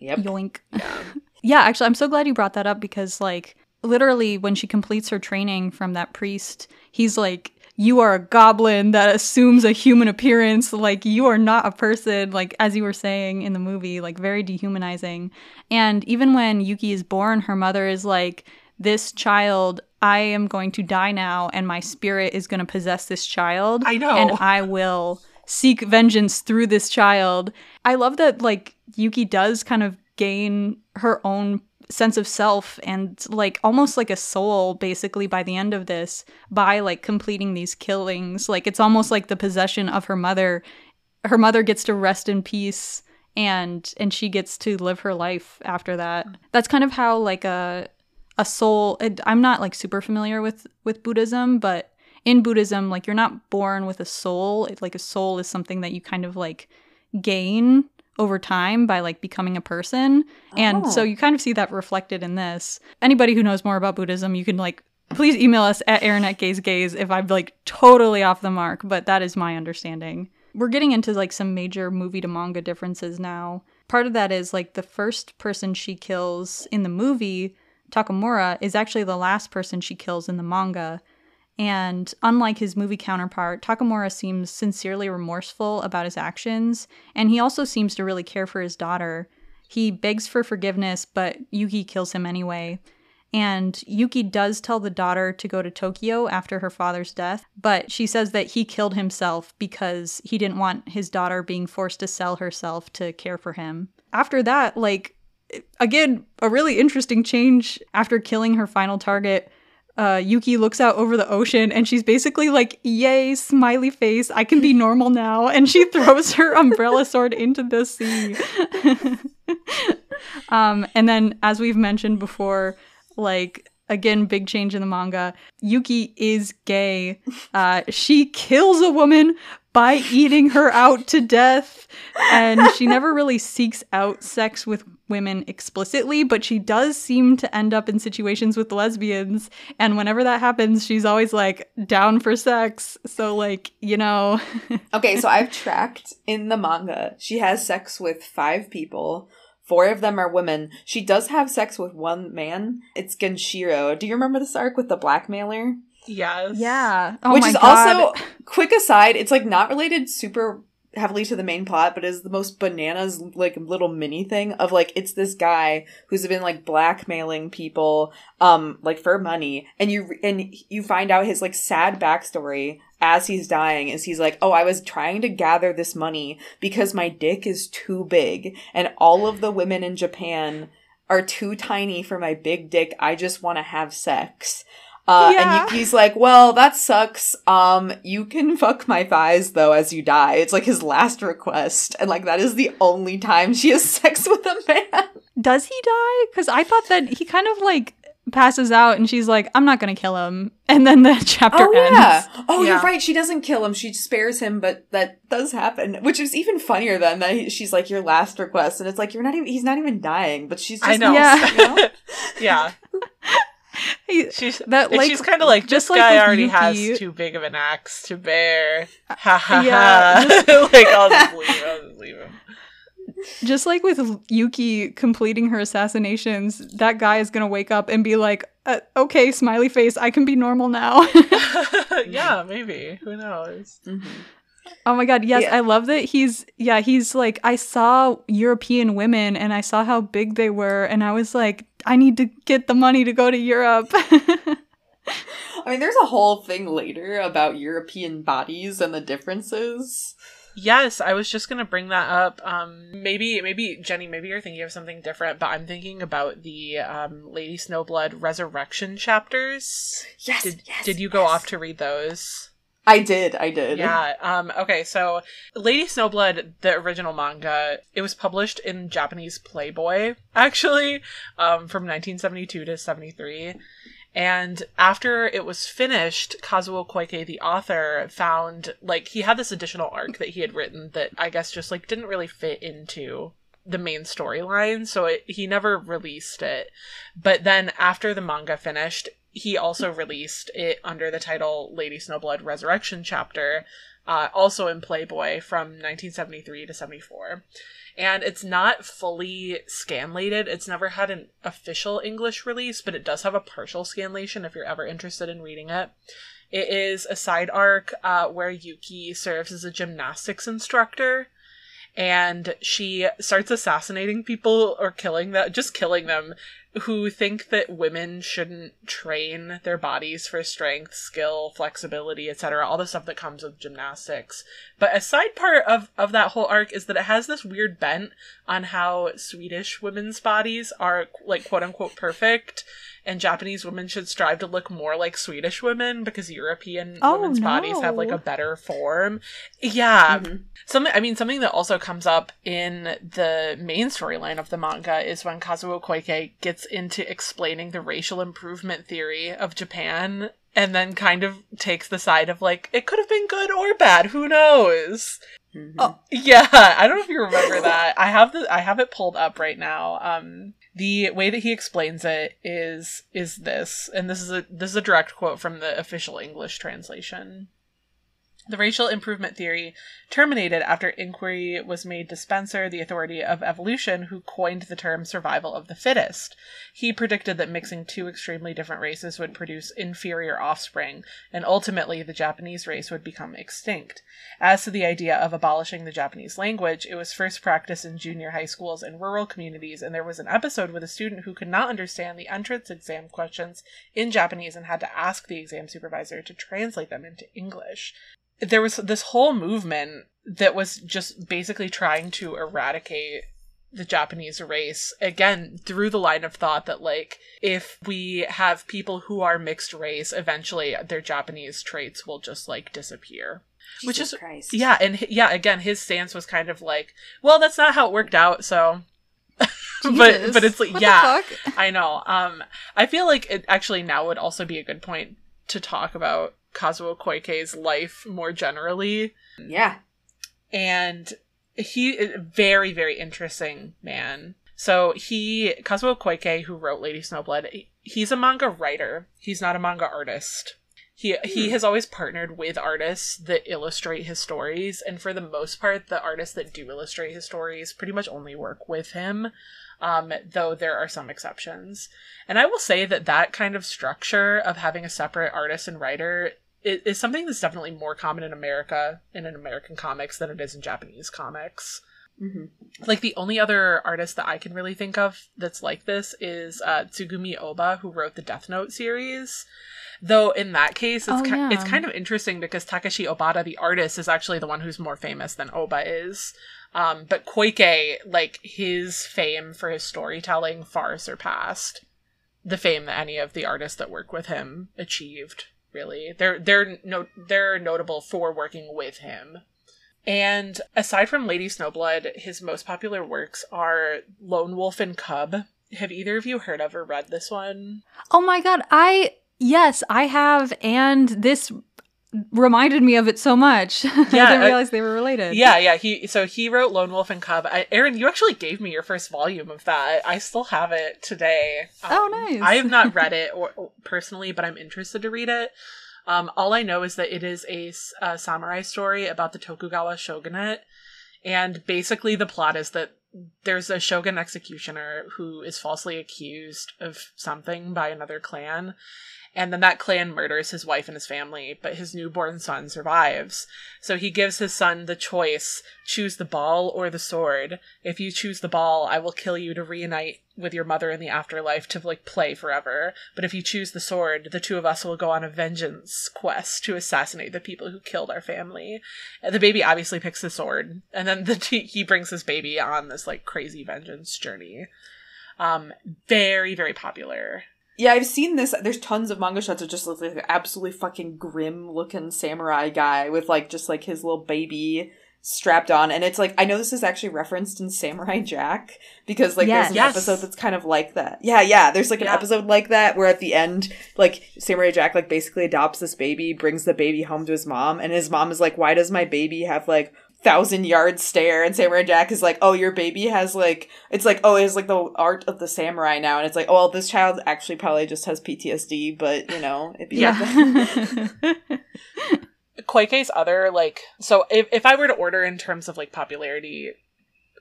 Yep Yoink. Yeah. Yeah, actually, I'm so glad you brought that up because, like, literally, when she completes her training from that priest, he's like, You are a goblin that assumes a human appearance. Like, you are not a person, like, as you were saying in the movie, like, very dehumanizing. And even when Yuki is born, her mother is like, This child, I am going to die now, and my spirit is going to possess this child. I know. And I will seek vengeance through this child. I love that like Yuki does kind of gain her own sense of self and like almost like a soul basically by the end of this by like completing these killings. Like it's almost like the possession of her mother. Her mother gets to rest in peace and and she gets to live her life after that. That's kind of how like a a soul I'm not like super familiar with with Buddhism, but in Buddhism, like you're not born with a soul. It, like a soul is something that you kind of like gain over time by like becoming a person. And Oh. so you kind of see that reflected in this. Anybody who knows more about Buddhism, you can like please email us at Aaron at Gaze Gaze if I'm like totally off the mark, but that is my understanding. We're getting into like some major movie to manga differences now. Part of that is like the first person she kills in the movie, Takamura, is actually the last person she kills in the manga. And unlike his movie counterpart, Takamura seems sincerely remorseful about his actions, and he also seems to really care for his daughter. He begs for forgiveness, but Yuki kills him anyway. And Yuki does tell the daughter to go to Tokyo after her father's death, but she says that he killed himself because he didn't want his daughter being forced to sell herself to care for him. After that, like, again, a really interesting change after killing her final target uh, Yuki looks out over the ocean and she's basically like, Yay, smiley face, I can be normal now. And she throws her umbrella sword into the sea. um, and then, as we've mentioned before, like, again, big change in the manga, Yuki is gay. Uh, she kills a woman by eating her out to death. And she never really seeks out sex with women explicitly, but she does seem to end up in situations with lesbians. And whenever that happens, she's always like down for sex. So, like, you know. Okay, so I've tracked in the manga. She has sex with five people. Four of them are women. She does have sex with one man. It's Genshiro. Do you remember this arc with the blackmailer? Yes. yeah. Oh Which my is God. also quick aside, it's like not related super heavily to the main plot, but is the most bananas like little mini thing of like it's this guy who's been like blackmailing people um like for money and you and you find out his like sad backstory as he's dying is he's like, "Oh, I was trying to gather this money because my dick is too big and all of the women in Japan are too tiny for my big dick. I just want to have sex." Uh, Yeah. And Yuki's like, well, that sucks. Um, you can fuck my thighs though as you die. It's like his last request, and like that is the only time she has sex with a man. Does he die? Because I thought that he kind of like passes out and she's like, I'm not going to kill him. And then the chapter Oh ends. yeah. Oh, Yeah. you're right. She doesn't kill him. She spares him, but that does happen, which is even funnier than that. he- She's like your last request, and it's like you're not even. He's not even dying, but she's. Just I know. Yeah. you know? yeah. He- She's That, like, she's kind of like just this like guy with already Yuki- has too big of an axe to bear. Ha ha yeah, ha. like I'll just leave. I'll just leave him. just like with Yuki completing her assassinations, that guy is going to wake up and be like, uh, okay, smiley face, I can be normal now. yeah, maybe. Who knows? Mhm. Oh my god, yes, Yeah. I love that he's yeah, he's like I saw European women and I saw how big they were and I was like I need to get the money to go to Europe. I mean, there's a whole thing later about European bodies and the differences. Yes, I was just gonna bring that up. Um, maybe, maybe Jenny, maybe you're thinking of something different, but I'm thinking about the um, Lady Snowblood resurrection chapters. Yes. Did yes, Did you go yes. off to read those? I did. I did. Yeah. Um. Okay. So, Lady Snowblood, the original manga, it was published in Japanese Playboy, actually, um, from 1972 to 73. And after it was finished, Kazuo Koike, the author, found like he had this additional arc that he had written that I guess just like didn't really fit into the main storyline, so it, he never released it. But then after the manga finished, he also released it under the title Lady Snowblood Resurrection Chapter, uh, also in Playboy from 1973 to 74. And it's not fully scanlated. It's never had an official English release, but it does have a partial scanlation if you're ever interested in reading it. It is a side arc uh, where Yuki serves as a gymnastics instructor and she starts assassinating people or killing them, just killing them, who think that women shouldn't train their bodies for strength, skill, flexibility, etc., all the stuff that comes with gymnastics. But a side part of, of that whole arc is that it has this weird bent on how Swedish women's bodies are, like, quote unquote, perfect, and Japanese women should strive to look more like Swedish women because European Oh, women's bodies have, like, a better form. Yeah. Mhm. Something I mean something that also comes up in the main storyline of the manga is when Kazuo Koike gets into explaining the racial improvement theory of Japan and then kind of takes the side of like it could have been good or bad, who knows. Mhm. Oh. Yeah, I don't know if you remember that. I have the I have it pulled up right now. Um the way that he explains it is is this, and this is a this is a direct quote from the official English translation. The racial improvement theory terminated after inquiry was made to Spencer, the authority of evolution, who coined the term survival of the fittest. He predicted that mixing two extremely different races would produce inferior offspring, and ultimately the Japanese race would become extinct. As to the idea of abolishing the Japanese language, it was first practiced in junior high schools and rural communities, and there was an episode with a student who could not understand the entrance exam questions in Japanese and had to ask the exam supervisor to translate them into English. There was this whole movement that was just basically trying to eradicate the Japanese race again through the line of thought that like if we have people who are mixed race eventually their Japanese traits will just like disappear. Which Jesus is- Christ. Yeah, and yeah, again his stance was kind of like, well that's not how it worked out, so but but it's like What yeah. I know. Um I feel like it actually now would also be a good point to talk about Kazuo Koike's life more generally. Yeah. and he is a very very interesting man. So he kazuo koike who wrote lady snowblood he's a manga writer. He's not a manga artist. He he Hmm. has always partnered with artists that illustrate his stories and for the most part the artists that do illustrate his stories pretty much only work with him um, though there are some exceptions. And i will say that that kind of structure of having a separate artist and writer it is something that's definitely more common in America and in American comics than it is in Japanese comics. Mm-hmm. Like the only other artist that I can really think of that's like this is uh, Tsugumi Oba, who wrote the Death Note series. Though in that case, it's Oh, ki- yeah. it's kind of interesting because Takeshi Obata, the artist, is actually the one who's more famous than Oba is. Um, but Koike, like his fame for his storytelling, far surpassed the fame that any of the artists that work with him achieved. Really, they're they're no they're notable for working with him. And aside from Lady Snowblood, his most popular works are Lone Wolf and Cub. Have either of you heard of or read this one? Oh my god, I yes, I have, and this reminded me of it so much. Yeah, I didn't I- realize they were related. Yeah, yeah. He so he wrote Lone Wolf and Cub. I, Aaron, you actually gave me your first volume of that. I still have it today. Um, Oh, nice. I have not read it or, or personally, but I'm interested to read it. Um, all I know is that it is a samurai story about the Tokugawa shogunate, and basically the plot is that there's a shogun executioner who is falsely accused of something by another clan. And then that clan murders his wife and his family, but his newborn son survives. So he gives his son the choice choose the ball or the sword. If you choose the ball, I will kill you to reunite with your mother in the afterlife to like play forever. But if you choose the sword, the two of us will go on a vengeance quest to assassinate the people who killed our family. And the baby obviously picks the sword, and then the t- he brings his baby on this like crazy vengeance journey. Um, very very popular. Yeah, I've seen this. There's tons of manga shots of just like an absolutely fucking grim looking samurai guy with like just like his little baby strapped on, and it's like I know this is actually referenced in Samurai Jack because like Yes. there's an Yes. episode that's kind of like that. Yeah, yeah. There's like an Yeah. episode like that where at the end, like Samurai Jack like basically adopts this baby, brings the baby home to his mom, and his mom is like, "Why does my baby have like?" Thousand yard stare and samurai jack is like oh your baby has like it's like oh it's like the art of the samurai now and it's like oh well this child actually probably just has ptsd but you know it'd be Yeah. Koike's other like so if if I were to order in terms of like popularity,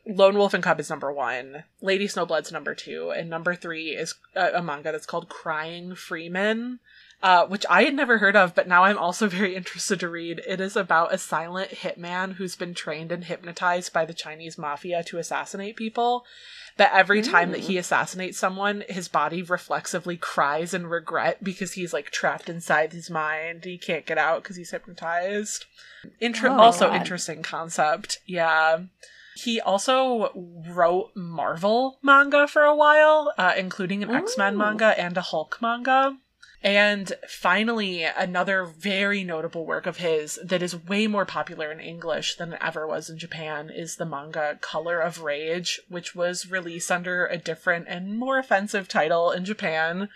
Lone Wolf and Cub is number one, Lady Snowblood's number two, and number three is a, a manga that's called Crying Freeman, uh, which I had never heard of, but now I'm also very interested to read. It is about a silent hitman who's been trained and hypnotized by the Chinese mafia to assassinate people. But every time that he assassinates someone, his body reflexively cries in regret because he's like trapped inside his mind. He can't get out because he's hypnotized. Inter- Oh, also God. interesting concept. Yeah. He also wrote Marvel manga for a while, uh, including an X Men manga and a Hulk manga. And finally, another very notable work of his that is way more popular in English than it ever was in Japan is the manga Color of Rage, which was released under a different and more offensive title in Japan.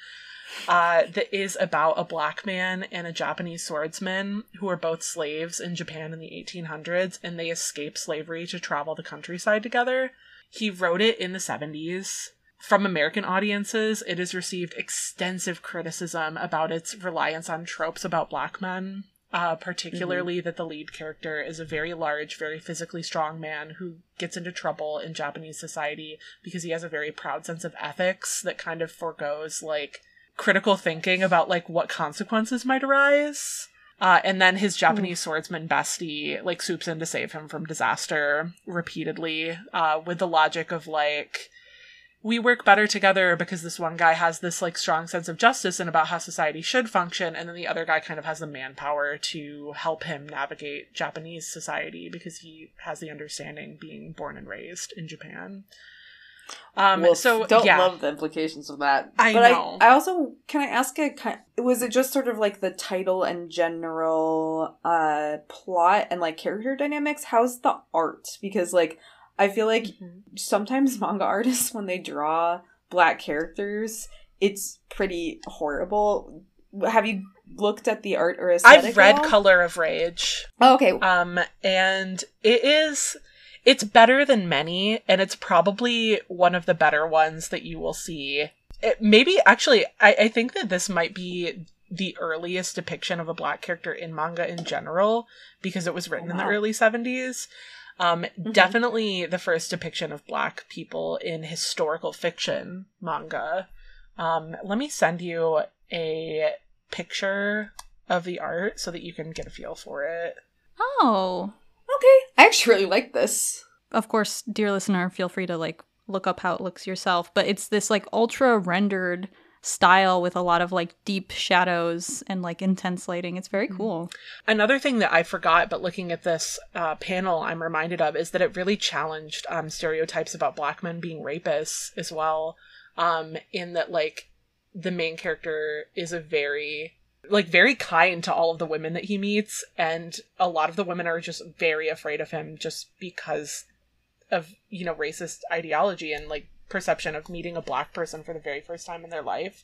Uh, that is about a black man and a Japanese swordsman who are both slaves in Japan in the 1800s, and they escape slavery to travel the countryside together. He wrote it in the 70s. From American audiences, it has received extensive criticism about its reliance on tropes about black men, uh, particularly that the lead character is a very large, very physically strong man who gets into trouble in Japanese society because he has a very proud sense of ethics that kind of foregoes, like, critical thinking about, like, what consequences might arise. Uh, and then his Japanese swordsman bestie like swoops in to save him from disaster repeatedly, uh, with the logic of like, we work better together because this one guy has this like strong sense of justice and about how society should function, and then the other guy kind of has the manpower to help him navigate Japanese society because he has the understanding being born and raised in Japan. Um, well, so don't yeah, love the implications of that. I but know. I, I also can I ask a kind was it just sort of like the title and general uh plot and like character dynamics? How's the art? Because like I feel like Mhm. sometimes manga artists when they draw black characters, it's pretty horrible. Have you looked at the art or aesthetic? I've read? Color of Rage. Oh, okay. Um, and it is it's better than many, and it's probably one of the better ones that you will see. It, maybe actually, I, I think that this might be the earliest depiction of a black character in manga in general because it was written in the early 70s. Um, Mhm. definitely the first depiction of black people in historical fiction manga. Um, let me send you a picture of the art so that you can get a feel for it. Oh. Okay. I actually really like this. Of course, dear listener, feel free to like look up how it looks yourself, but it's this like ultra rendered style with a lot of like deep shadows and like intense lighting. It's very cool. Another thing that I forgot, but looking at this uh, panel, I'm reminded of is that it really challenged um, stereotypes about black men being rapists as well. Um, in that, like, the main character is a very like very kind to all of the women that he meets and a lot of the women are just very afraid of him just because of you know racist ideology and like perception of meeting a black person for the very first time in their life.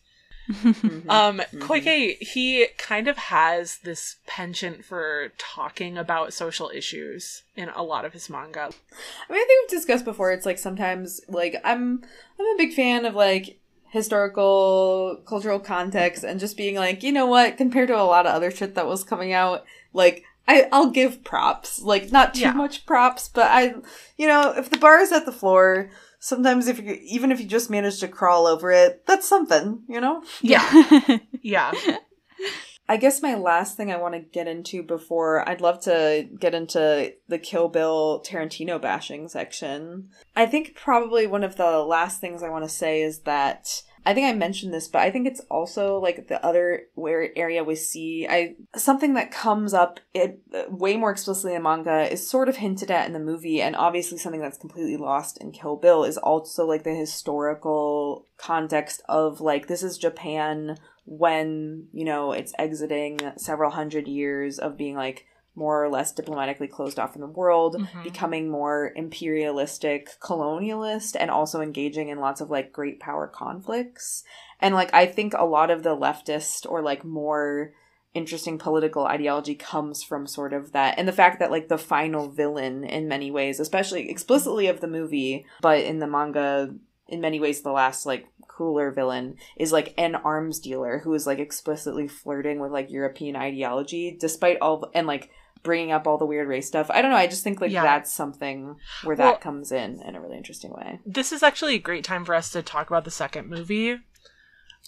Mhm. Um, Mhm. Koike, he kind of has this penchant for talking about social issues in a lot of his manga. I mean, I think we've discussed before. It's like sometimes, like I'm, I'm a big fan of like historical, cultural context, and just being like, you know what, compared to a lot of other shit that was coming out, like I, I'll give props, like not too Yeah. much props, but I, you know, if the bar is at the floor, sometimes if you, even if you just manage to crawl over it, that's something, you know. Yeah. Yeah. I guess my last thing I want to get into before I'd love to get into the Kill Bill Tarantino bashing section. I think probably one of the last things I want to say is that I think I mentioned this, but I think it's also like the other where area we see I something that comes up it uh, way more explicitly in manga is sort of hinted at in the movie, and obviously something that's completely lost in Kill Bill is also like the historical context of like this is Japan when you know it's exiting several hundred years of being like more or less diplomatically closed off from the world Mhm. becoming more imperialistic colonialist and also engaging in lots of like great power conflicts and like i think a lot of the leftist or like more interesting political ideology comes from sort of that and the fact that like the final villain in many ways especially explicitly of the movie but in the manga in many ways the last like cooler villain is like an arms dealer who is like explicitly flirting with like European ideology despite all and like bringing up all the weird race stuff. I don't know, I just think like Yeah. that's something where that Well- comes in in a really interesting way. This is actually a great time for us to talk about the second movie.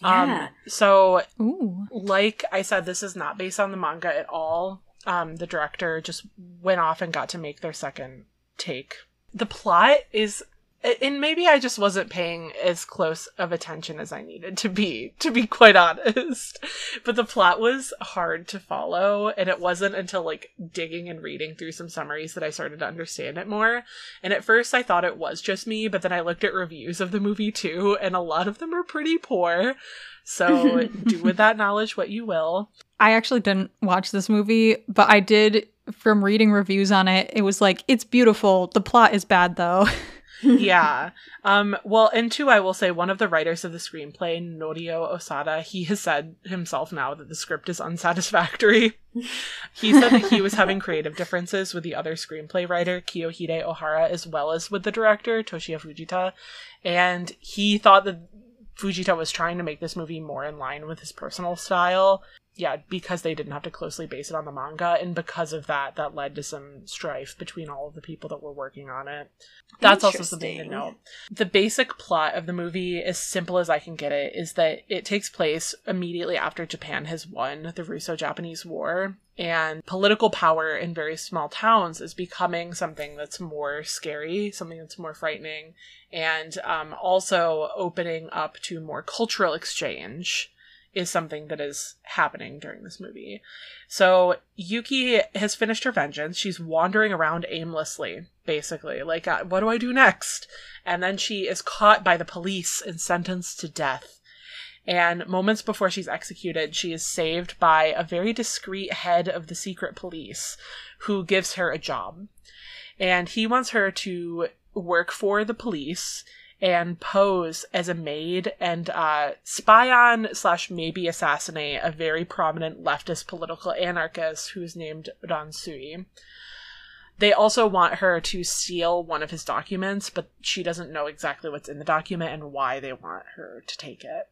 Yeah. Um, so Ooh. like I said, this is not based on the manga at all. Um, the director just went off and got to make their second take. The plot is, and maybe I just wasn't paying as close of attention as I needed to be, to be quite honest. But the plot was hard to follow, and it wasn't until like digging and reading through some summaries that I started to understand it more. And at first I thought it was just me, but then I looked at reviews of the movie too, and a lot of them are pretty poor. So do with that knowledge what you will. I actually didn't watch this movie, but I did from reading reviews on it. It was like it's beautiful. The plot is bad though. yeah. Um, well, and two, I will say one of the writers of the screenplay, Norio Osada, he has said himself now that the script is unsatisfactory. he said that he was having creative differences with the other screenplay writer, Kiyohide Ohara, as well as with the director, Toshiya Fujita. And he thought that Fujita was trying to make this movie more in line with his personal style. Yeah, because they didn't have to closely base it on the manga, and because of that, that led to some strife between all of the people that were working on it. That's also something to note. The basic plot of the movie, as simple as I can get it, is that it takes place immediately after Japan has won the Russo Japanese War, and political power in very small towns is becoming something that's more scary, something that's more frightening, and um, also opening up to more cultural exchange is something that is happening during this movie. So Yuki has finished her vengeance. She's wandering around aimlessly, basically. Like, uh, what do I do next? And then she is caught by the police and sentenced to death. And moments before she's executed, she is saved by a very discreet head of the secret police who gives her a job. And he wants her to work for the police and pose as a maid and uh, spy on slash maybe assassinate a very prominent leftist political anarchist who's named Ransui. They also want her to steal one of his documents, but she doesn't know exactly what's in the document and why they want her to take it.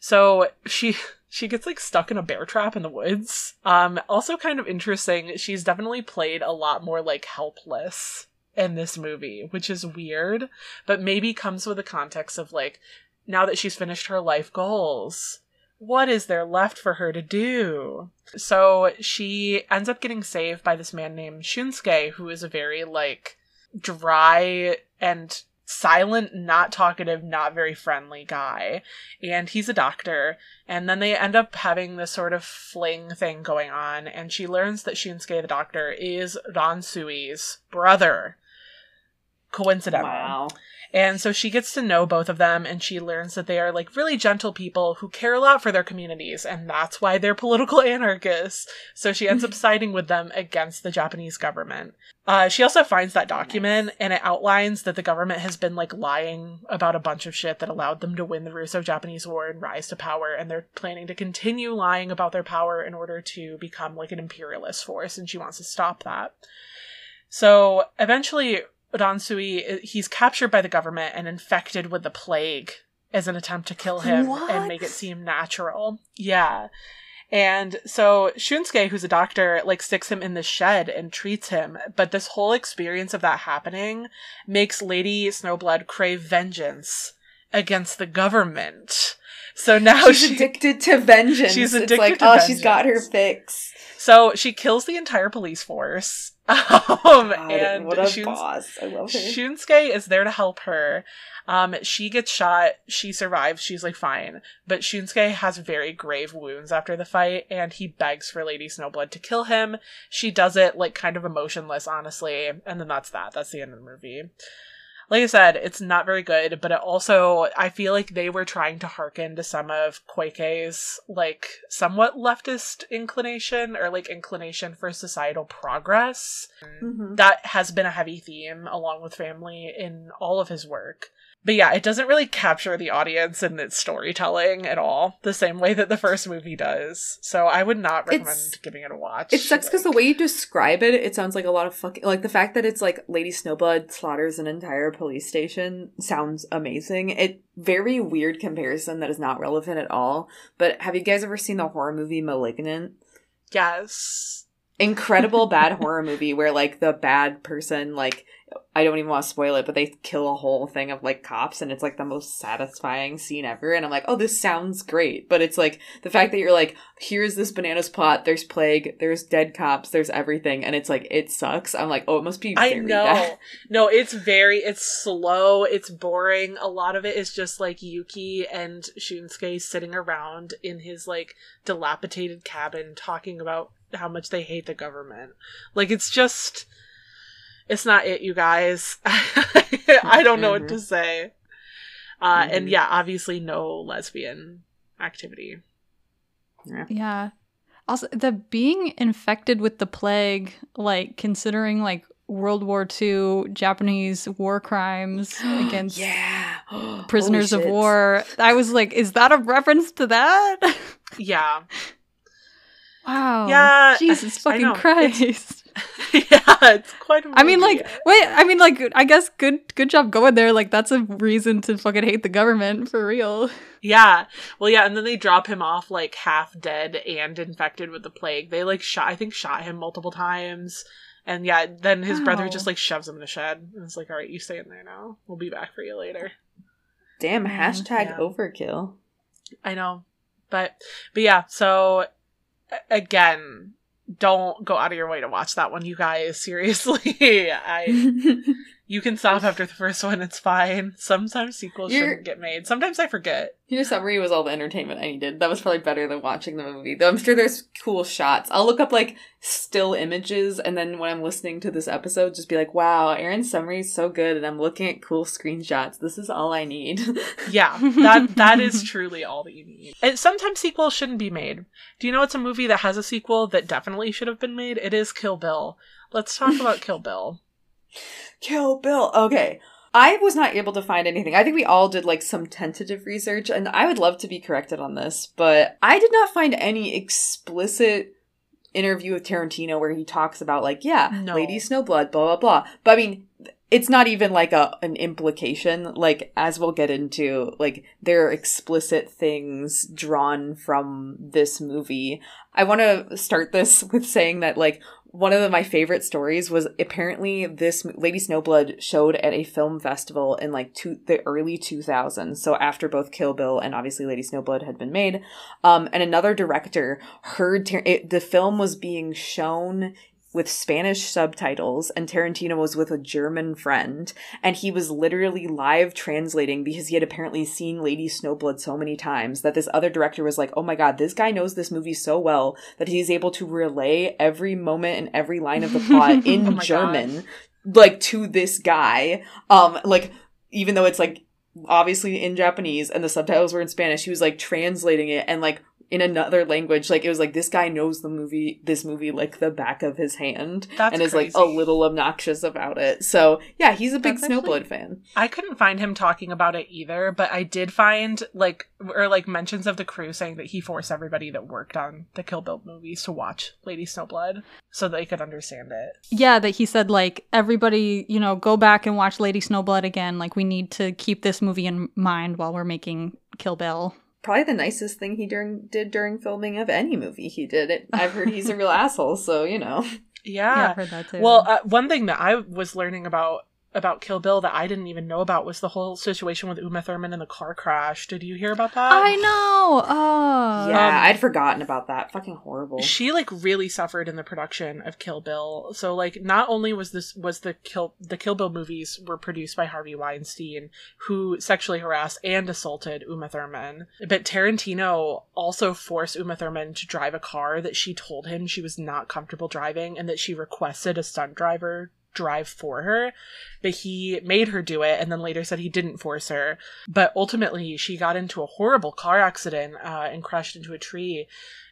So she she gets like stuck in a bear trap in the woods. Um also kind of interesting, she's definitely played a lot more like helpless in this movie, which is weird, but maybe comes with the context of like now that she's finished her life goals, what is there left for her to do? So she ends up getting saved by this man named Shunsuke, who is a very like dry and silent, not talkative, not very friendly guy. And he's a doctor. And then they end up having this sort of fling thing going on. And she learns that Shunsuke, the doctor, is Ransui's brother. Coincidental. Wow. And so she gets to know both of them and she learns that they are like really gentle people who care a lot for their communities and that's why they're political anarchists. So she ends up siding with them against the Japanese government. Uh, she also finds that document and it outlines that the government has been like lying about a bunch of shit that allowed them to win the Russo Japanese War and rise to power and they're planning to continue lying about their power in order to become like an imperialist force and she wants to stop that. So eventually Ransui he's captured by the government and infected with the plague as an attempt to kill him What? and make it seem natural. Yeah. And so Shunsuke, who's a doctor, like sticks him in the shed and treats him. But this whole experience of that happening makes Lady Snowblood crave vengeance against the government. So now she's she addicted to vengeance. She's it's addicted like, to oh, she's got her fix. so she kills the entire police force. Um, God, and what a Shuns- boss. I love her. Shunsuke is there to help her. Um, she gets shot. She survives. She's like fine, but Shunsuke has very grave wounds after the fight, and he begs for Lady Snowblood to kill him. She does it like kind of emotionless, honestly, and then that's that. That's the end of the movie. Like I said, it's not very good, but it also I feel like they were trying to hearken to some of Koike's like somewhat leftist inclination or like inclination for societal progress Mhm. that has been a heavy theme along with family in all of his work. But yeah, it doesn't really capture the audience and its storytelling at all, the same way that the first movie does. So I would not recommend It's- giving it a watch. It sucks because the way you describe it, it sounds like a lot of fucking like the fact that it's like Lady Snowblood slaughters an entire police station sounds amazing. It very weird comparison that is not relevant at all. But have you guys ever seen the horror movie *Malignant*? yes. Incredible bad horror movie where like the bad person like I don't even want to spoil it, but they kill a whole thing of like cops and it's like the most satisfying scene ever. And I'm like, oh, this sounds great. But it's like the fact that you're like, here's this bananas plot, there's plague, there's dead cops, there's everything. And it's like, it sucks. I'm like, oh, it must be I know. bad. No, it's very it's slow, it's boring. A lot of it is just like Yuki and Shunsuke sitting around in his like dilapidated cabin talking about how much they hate the government. Like it's just it's not it, you guys. I don't know what to say. Uh and Mhm. yeah, obviously no lesbian activity. Yeah. Also, the being infected with the plague, like considering like World War II Japanese war crimes against yeah. prisoners of war, I was like, is that a reference to that? Yeah. wow. Yeah, Jesus fucking know. Christ. yeah, it's quite a I mean, like, wait. I mean, like, I guess good, good job going there. Like, that's a reason to fucking hate the government for real. Yeah. Well, yeah, and then they drop him off like half dead and infected with the plague. They like shot, I think, shot him multiple times. And yeah, then his brother just like shoves him in the shed and it's like, all right, you stay in there now. We'll be back for you later. Damn, Mm, hashtag yeah. overkill. I know. But, but yeah, so again, don't go out of your way to watch that one, you guys. Seriously. I, you can stop after the first one. It's fine. Sometimes sequels shouldn't get made. Sometimes I forget. Your summary was all the entertainment I needed. That was probably better than watching the movie. Though I'm sure there's cool shots. I'll look up like still images and then when I'm listening to this episode, just be like, wow, Aaron's summary is so good and I'm looking at cool screenshots. This is all I need. Yeah, that that is truly all that you need. And sometimes sequels shouldn't be made. Do you know it's a movie that has a sequel that definitely should have been made? It is Kill Bill. Let's talk about Kill Bill. Kill Bill. Okay. I was not able to find anything. I think we all did like some tentative research, and I would love to be corrected on this, but I did not find any explicit interview with Tarantino where he talks about like, yeah, No. Lady Snowblood, blah blah blah. But I mean, it's not even like a an implication. Like as we'll get into, like there are explicit things drawn from this movie. I want to start this with saying that like one of the, my favorite stories was apparently this Lady Snowblood showed at a film festival in like two, the early 2000s. So after both Kill Bill and obviously Lady Snowblood had been made, um, and another director heard Tar- it, the film was being shown with Spanish subtitles, and Tarantino was with a German friend, and he was literally live translating because he had apparently seen Lady Snowblood so many times that this other director was like, oh my god, this guy knows this movie so well that he's able to relay every moment and every line of the plot in Oh German, like to this guy. Um, like, even though it's like obviously in Japanese and the subtitles were in Spanish, he was like translating it and like in another language. Like it was like this guy knows the movie, this movie like the back of his hand, That's and is like a little obnoxious about it. So yeah, he's a big That's actually- Snowblood fan. I couldn't find him talking about it either, but I did find like or like mentions of the crew saying that he forced everybody that worked on the Kill Bill movies to watch Lady Snowblood so they could understand it. Yeah, that he said like everybody, you know, go back and watch Lady Snowblood again. Like we need to keep this movie in mind while we're making Kill Bill. Probably the nicest thing he during did during filming of any movie he did. It. I've heard he's a real asshole, so you know. Yeah, Yeah. I've heard that too. Well, uh, one thing that I was learning about about Kill Bill that I didn't even know about was the whole situation with Uma Thurman and the car crash. Did you hear about that? I know. Oh, yeah, Um, I'd forgotten about that. Fucking horrible. She like really suffered in the production of Kill Bill. So like not only was this was the Kill the Kill Bill movies were produced by Harvey Weinstein, who sexually harassed and assaulted Uma Thurman, but Tarantino also forced Uma Thurman to drive a car that she told him she was not comfortable driving and that she requested a stunt driver drive for her but he made her do it and then later said he didn't force her. But ultimately she got into a horrible car accident uh, and crashed into a tree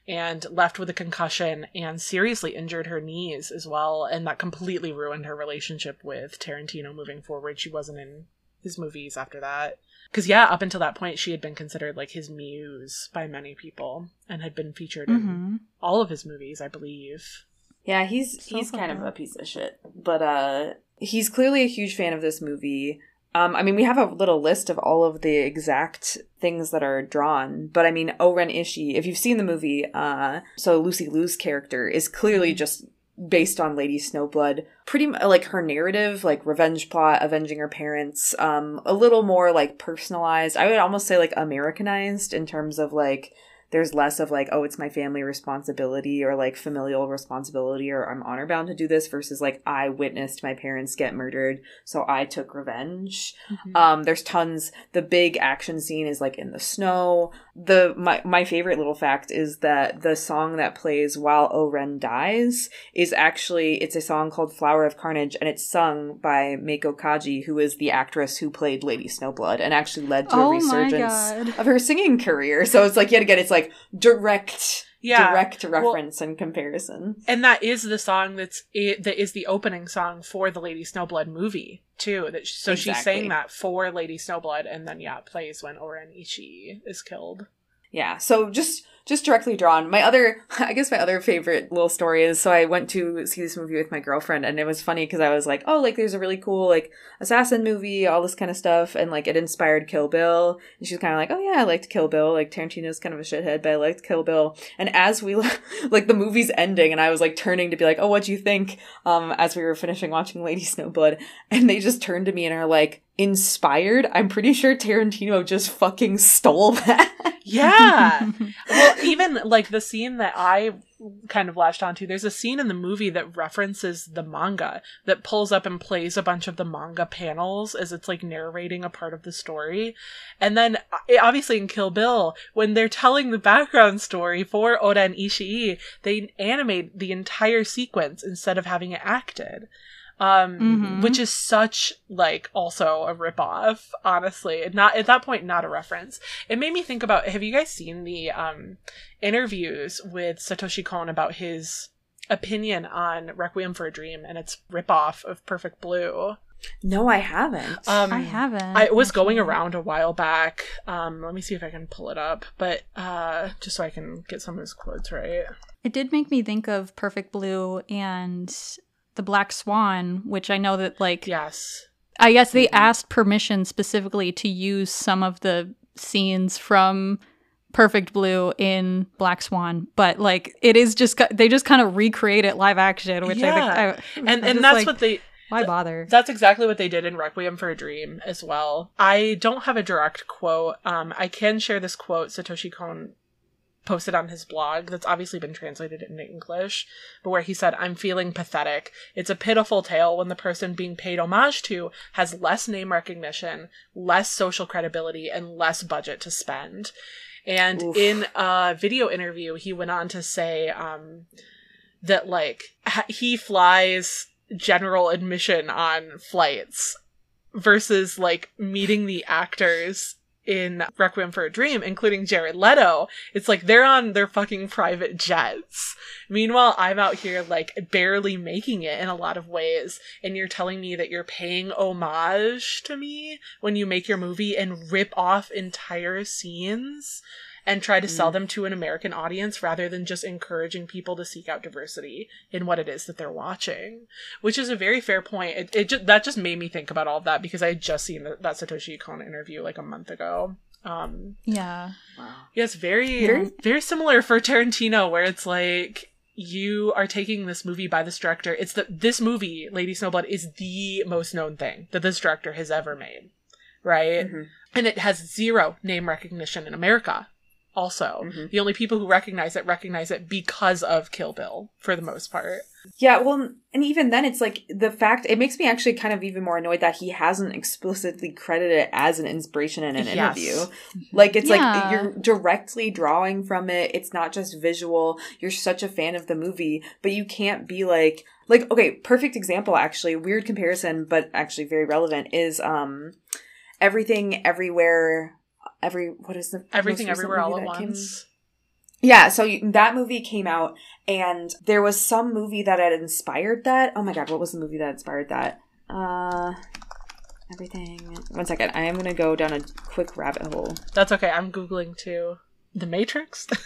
and left with a concussion and seriously injured her knees as well. And that completely ruined her relationship with tarantino moving forward. She wasn't in his movies after that. Because yeah up until that point she had been considered like his muse by many people and had been featured in Mhm. all of his movies i believe Yeah, he's So he's kind of a piece of shit, but uh, he's clearly a huge fan of this movie. Um, I mean, we have a little list of all of the exact things that are drawn, but I mean, Oren Ishii, if you've seen the movie, uh, so Lucy Liu's character is clearly just based on Lady Snowblood. Pretty mu- like her narrative, like revenge plot, avenging her parents, um, a little more like personalized. I would almost say like Americanized in terms of like there's less of like oh it's my family responsibility or like familial responsibility or i'm honor bound to do this versus like i witnessed my parents get murdered so i took revenge. Um there's tons. The big action scene is like in the snow the my, my favorite little fact is that the song that plays while oren dies is actually it's a song called flower of carnage and it's sung by Meiko Kaji who is the actress who played lady snowblood and actually led to a Oh my resurgence of her singing career. So it's like yet again it's like direct yeah direct Well- reference and comparison and that is the song that's it, that is the opening song for the Lady Snowblood movie too. That so she's Exactly. saying that for Lady Snowblood, and then yeah, plays when Oren Ishii is killed. yeah so just just directly drawn. My other i guess my other favorite little story is so i went to see this movie with my girlfriend and it was funny because i was like oh like there's a really cool like assassin movie all this kind of stuff and like it inspired kill bill and she was kind of like oh yeah i liked kill bill like tarantino's kind of a shithead but i liked kill bill and as we like the movie's ending and i was like turning to be like oh what'd you think? Um as we were finishing watching lady snowblood and they just turned to me and are like inspired? I'm pretty sure tarantino just fucking stole that. Yeah. well, even like the scene that I kind of latched onto, there's a scene in the movie that references the manga that pulls up and plays a bunch of the manga panels as it's like narrating a part of the story. And then uh, obviously in Kill Bill, when they're telling the background story for Oda and Ishii, they animate the entire sequence instead of having it acted. Um, Mhm. which is such like also a ripoff, honestly. Not at that point, not a reference it made me think about have you guys seen the um interviews with Satoshi Kon about his opinion on Requiem for a Dream and its ripoff of Perfect Blue? No, I haven't. Um I haven't. I it was going around a while back. Um let me see if I can pull it up, but uh just so I can get some of his quotes right. It did make me think of Perfect Blue and The Black Swan, which I know that like Yes. I guess they Mhm. asked permission specifically to use some of the scenes from Perfect Blue in Black Swan, but like it is just they just kind of recreate it live action, which I think Yeah. I, and I'm and that's like, what they why bother? That's exactly what they did in Requiem for a Dream as well. I don't have a direct quote. Um, I can share this quote Satoshi Kon posted on his blog that's obviously been translated into English, but where he said, I'm feeling pathetic. It's a pitiful tale when the person being paid homage to has less name recognition, less social credibility, and less budget to spend. And Oof. in a video interview, he went on to say um, that, like, he flies general admission on flights versus like meeting the actors in Requiem for a Dream, including Jared Leto. It's like they're on their fucking private jets. Meanwhile, I'm out here like barely making it in a lot of ways, and you're telling me that you're paying homage to me when you make your movie and rip off entire scenes and try to sell them to an American audience rather than just encouraging people to seek out diversity in what it is that they're watching, which is a very fair point. It, it just, that just made me think about all of that because I had just seen that, that Satoshi Kon interview like a month ago. Um, Yeah. Wow. yes, very, Very- very similar for Tarantino, where it's like you are taking this movie by this director. It's the this movie, Lady Snowblood, is the most known thing that this director has ever made, right? Mhm. and it has zero name recognition in America. Also, Mhm. the only people who recognize it recognize it because of Kill Bill for the most part. Yeah, well, and even then, it's like the fact it makes me actually kind of even more annoyed that he hasn't explicitly credited it as an inspiration in an Yes. interview. Like, it's Yeah. like you're directly drawing from it. It's not just visual. You're such a fan of the movie, but you can't be like, like, okay, perfect example, actually, weird comparison, but actually very relevant is, um, everything everywhere. Every what is the Everything, everywhere, all at came- once. yeah, so you, that movie came out, and there was some movie that had inspired that. Oh my god, what was the movie that inspired that? Uh, everything. One second, I am gonna go down a quick rabbit hole. That's okay. I'm googling too. The Matrix.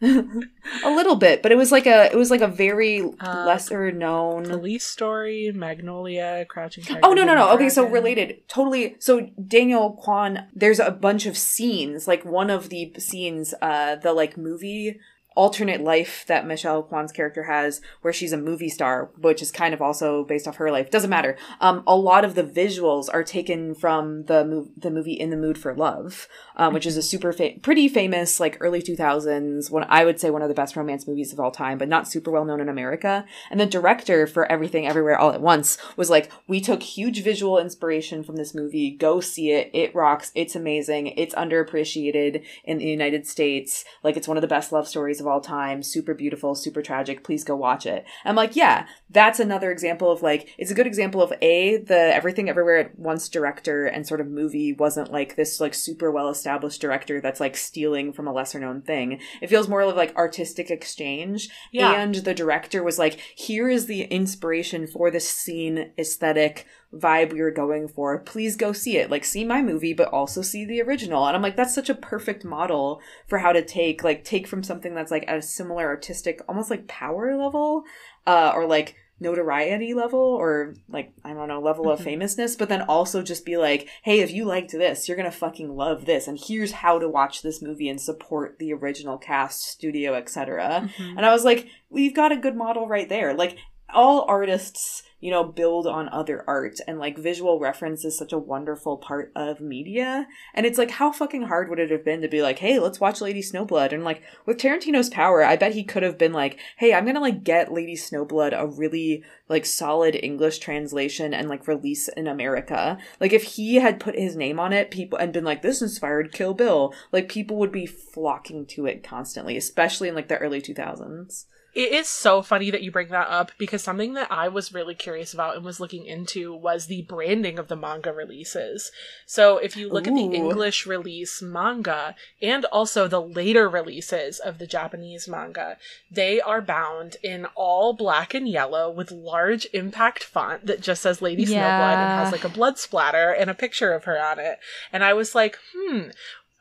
a little bit, but it was like a it was like a very Uh, lesser known. Police Story, Magnolia, Crouching Tiger. Oh no no no! Okay, so related, totally. So Daniel Kwan, there's a bunch of scenes. Like one of the scenes, uh, the like movie alternate life that Michelle Kwan's character has, where she's a movie star, which is kind of also based off her life. Doesn't matter. Um, a lot of the visuals are taken from the the movie In the Mood for Love, um, which is a super fa- pretty famous like early two thousands. One I would say one of the best romance movies of all time, but not super well known in America. And the director for Everything Everywhere All at Once was like, we took huge visual inspiration from this movie. Go see it. It rocks. It's amazing. It's underappreciated in the United States. Like, it's one of the best love stories of all time. Super beautiful, super tragic. Please go watch it. I'm like, yeah, that's another example of like, it's a good example of A, the Everything Everywhere at Once director and sort of movie wasn't like this like super well established director that's like stealing from a lesser known thing. It feels more of like artistic exchange Yeah. and the director was like, here is the inspiration for this scene aesthetic vibe we were going for. Please go see it. Like, see my movie, but also see the original. And I'm like, that's such a perfect model for how to take, like, take from something that's like at a similar artistic, almost like power level, uh, or like notoriety level, or like, I don't know, level of Mhm. famousness, but then also just be like, hey, if you liked this, you're gonna fucking love this. And here's how to watch this movie and support the original cast, studio, etc. Mhm. And I was like, we've got a good model right there. Like all artists, you know, build on other art and like visual reference is such a wonderful part of media. And it's like how fucking hard would it have been to be like, "Hey, let's watch Lady Snowblood." And like with Tarantino's power, I bet he could have been like, "Hey, I'm to like get Lady Snowblood a really like solid English translation and like release in America." Like if he had put his name on it, people and been like, "This inspired Kill Bill." Like people would be flocking to it constantly, especially in like the early 2000s. It is so funny that you bring that up because something that I was really curious about and was looking into was the branding of the manga releases. So if you look at the English release manga and also the later releases of the Japanese manga, they are bound in all black and yellow with large impact font that just says Lady Snowblood and has like a blood splatter and a picture of her on it. And I was like, hmm,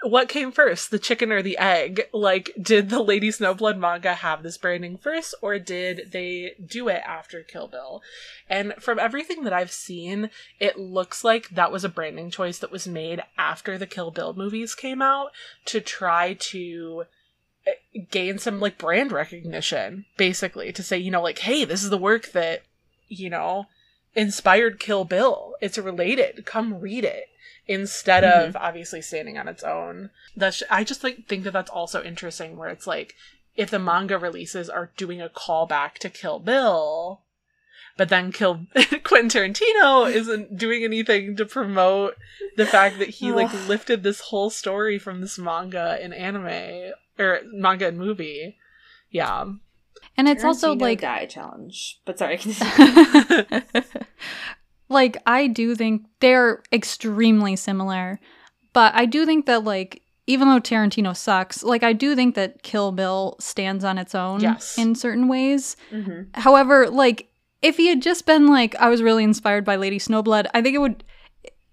what came first, the chicken or the egg? Like, did the Lady Snowblood manga have this branding first, or did they do it after Kill Bill? And from everything that I've seen, it looks like that was a branding choice that was made after the Kill Bill movies came out to try to eh, gain some like brand recognition, basically, to say, you know, like, hey, this is the work that, you know, inspired Kill Bill. It's related. Come read it instead of mm-hmm. obviously standing on its own. That's I just like think that that's also interesting where it's like if the manga releases are doing a callback to Kill Bill, but then Kill Quentin Tarantino isn't doing anything to promote the fact that he like lifted this whole story from this manga and anime or manga and movie. Yeah. And it's also like die challenge. But sorry. like I do think they're extremely similar, but I do think that like even though Tarantino sucks, like I do think that Kill Bill stands on its own Yes. in certain ways. hmm However, like if he had just been like I was really inspired by Lady Snowblood, I think it would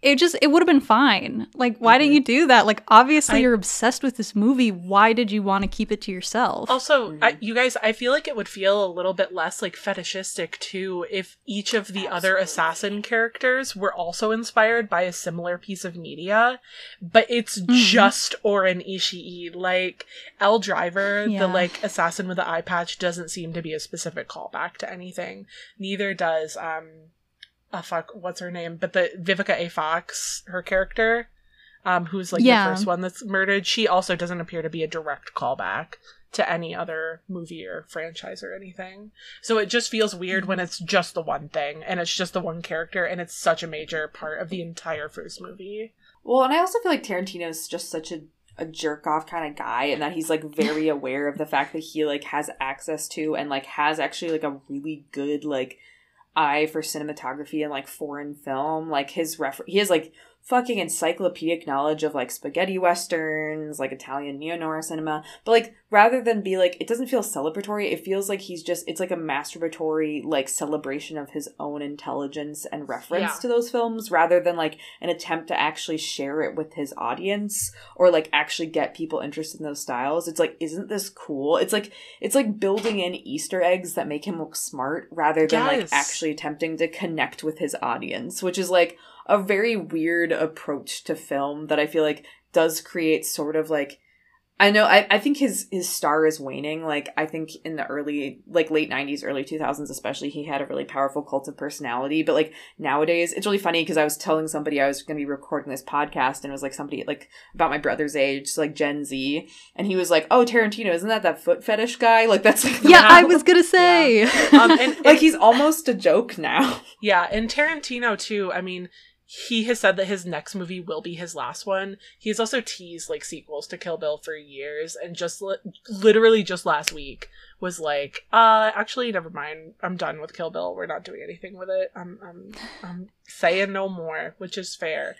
it just it would have been fine. Like why didn't you do that? Like obviously I- you're obsessed with this movie. Why did you want to keep it to yourself? Also, I, you guys, I feel like it would feel a little bit less like fetishistic too if each of the other assassin characters were also inspired by a similar piece of media, but it's just Oren Ishii. Like Elle Driver, Yeah. the like assassin with the eye patch, doesn't seem to be a specific callback to anything. Neither does um, oh fuck, what's her name? But the Vivica A. Fox, her character. Um, who's like Yeah. the first one that's murdered? She also doesn't appear to be a direct callback to any other movie or franchise or anything. So it just feels weird when it's just the one thing and it's just the one character and it's such a major part of the entire first movie. Well, and I also feel like Tarantino's just such a a jerk off kind of guy and that he's like very aware of the fact that he like has access to and like has actually like a really good like eye for cinematography and like foreign film. Like his refer he has like fucking encyclopedic knowledge of like spaghetti westerns like italian neo-noir cinema but like rather than be like it doesn't feel celebratory it feels like he's just it's like a masturbatory like celebration of his own intelligence and reference Yeah. to those films rather than like an attempt to actually share it with his audience or like actually get people interested in those styles it's like isn't this cool it's like it's like building in easter eggs that make him look smart rather than Yes. like actually attempting to connect with his audience which is like a very weird approach to film that i feel like does create sort of like I know I, I think his his star is waning. Like I think in the early like late nineties, early two thousands especially, he had a really powerful cult of personality. But like nowadays it's really funny because I was telling somebody I was gonna be recording this podcast and it was like somebody like about my brother's age, so like Gen Z, and he was like, Oh, Tarantino, isn't that that foot fetish guy? Like that's like yeah, I was gonna say. Um, and, like he's almost a joke now. Yeah, and Tarantino too. I mean, he has said that his next movie will be his last one. He's also teased like sequels to Kill Bill for years, and just li- literally just last week was like, uh, actually, never mind. I'm done with Kill Bill. We're not doing anything with it. I'm, I'm, I'm saying no more, which is fair.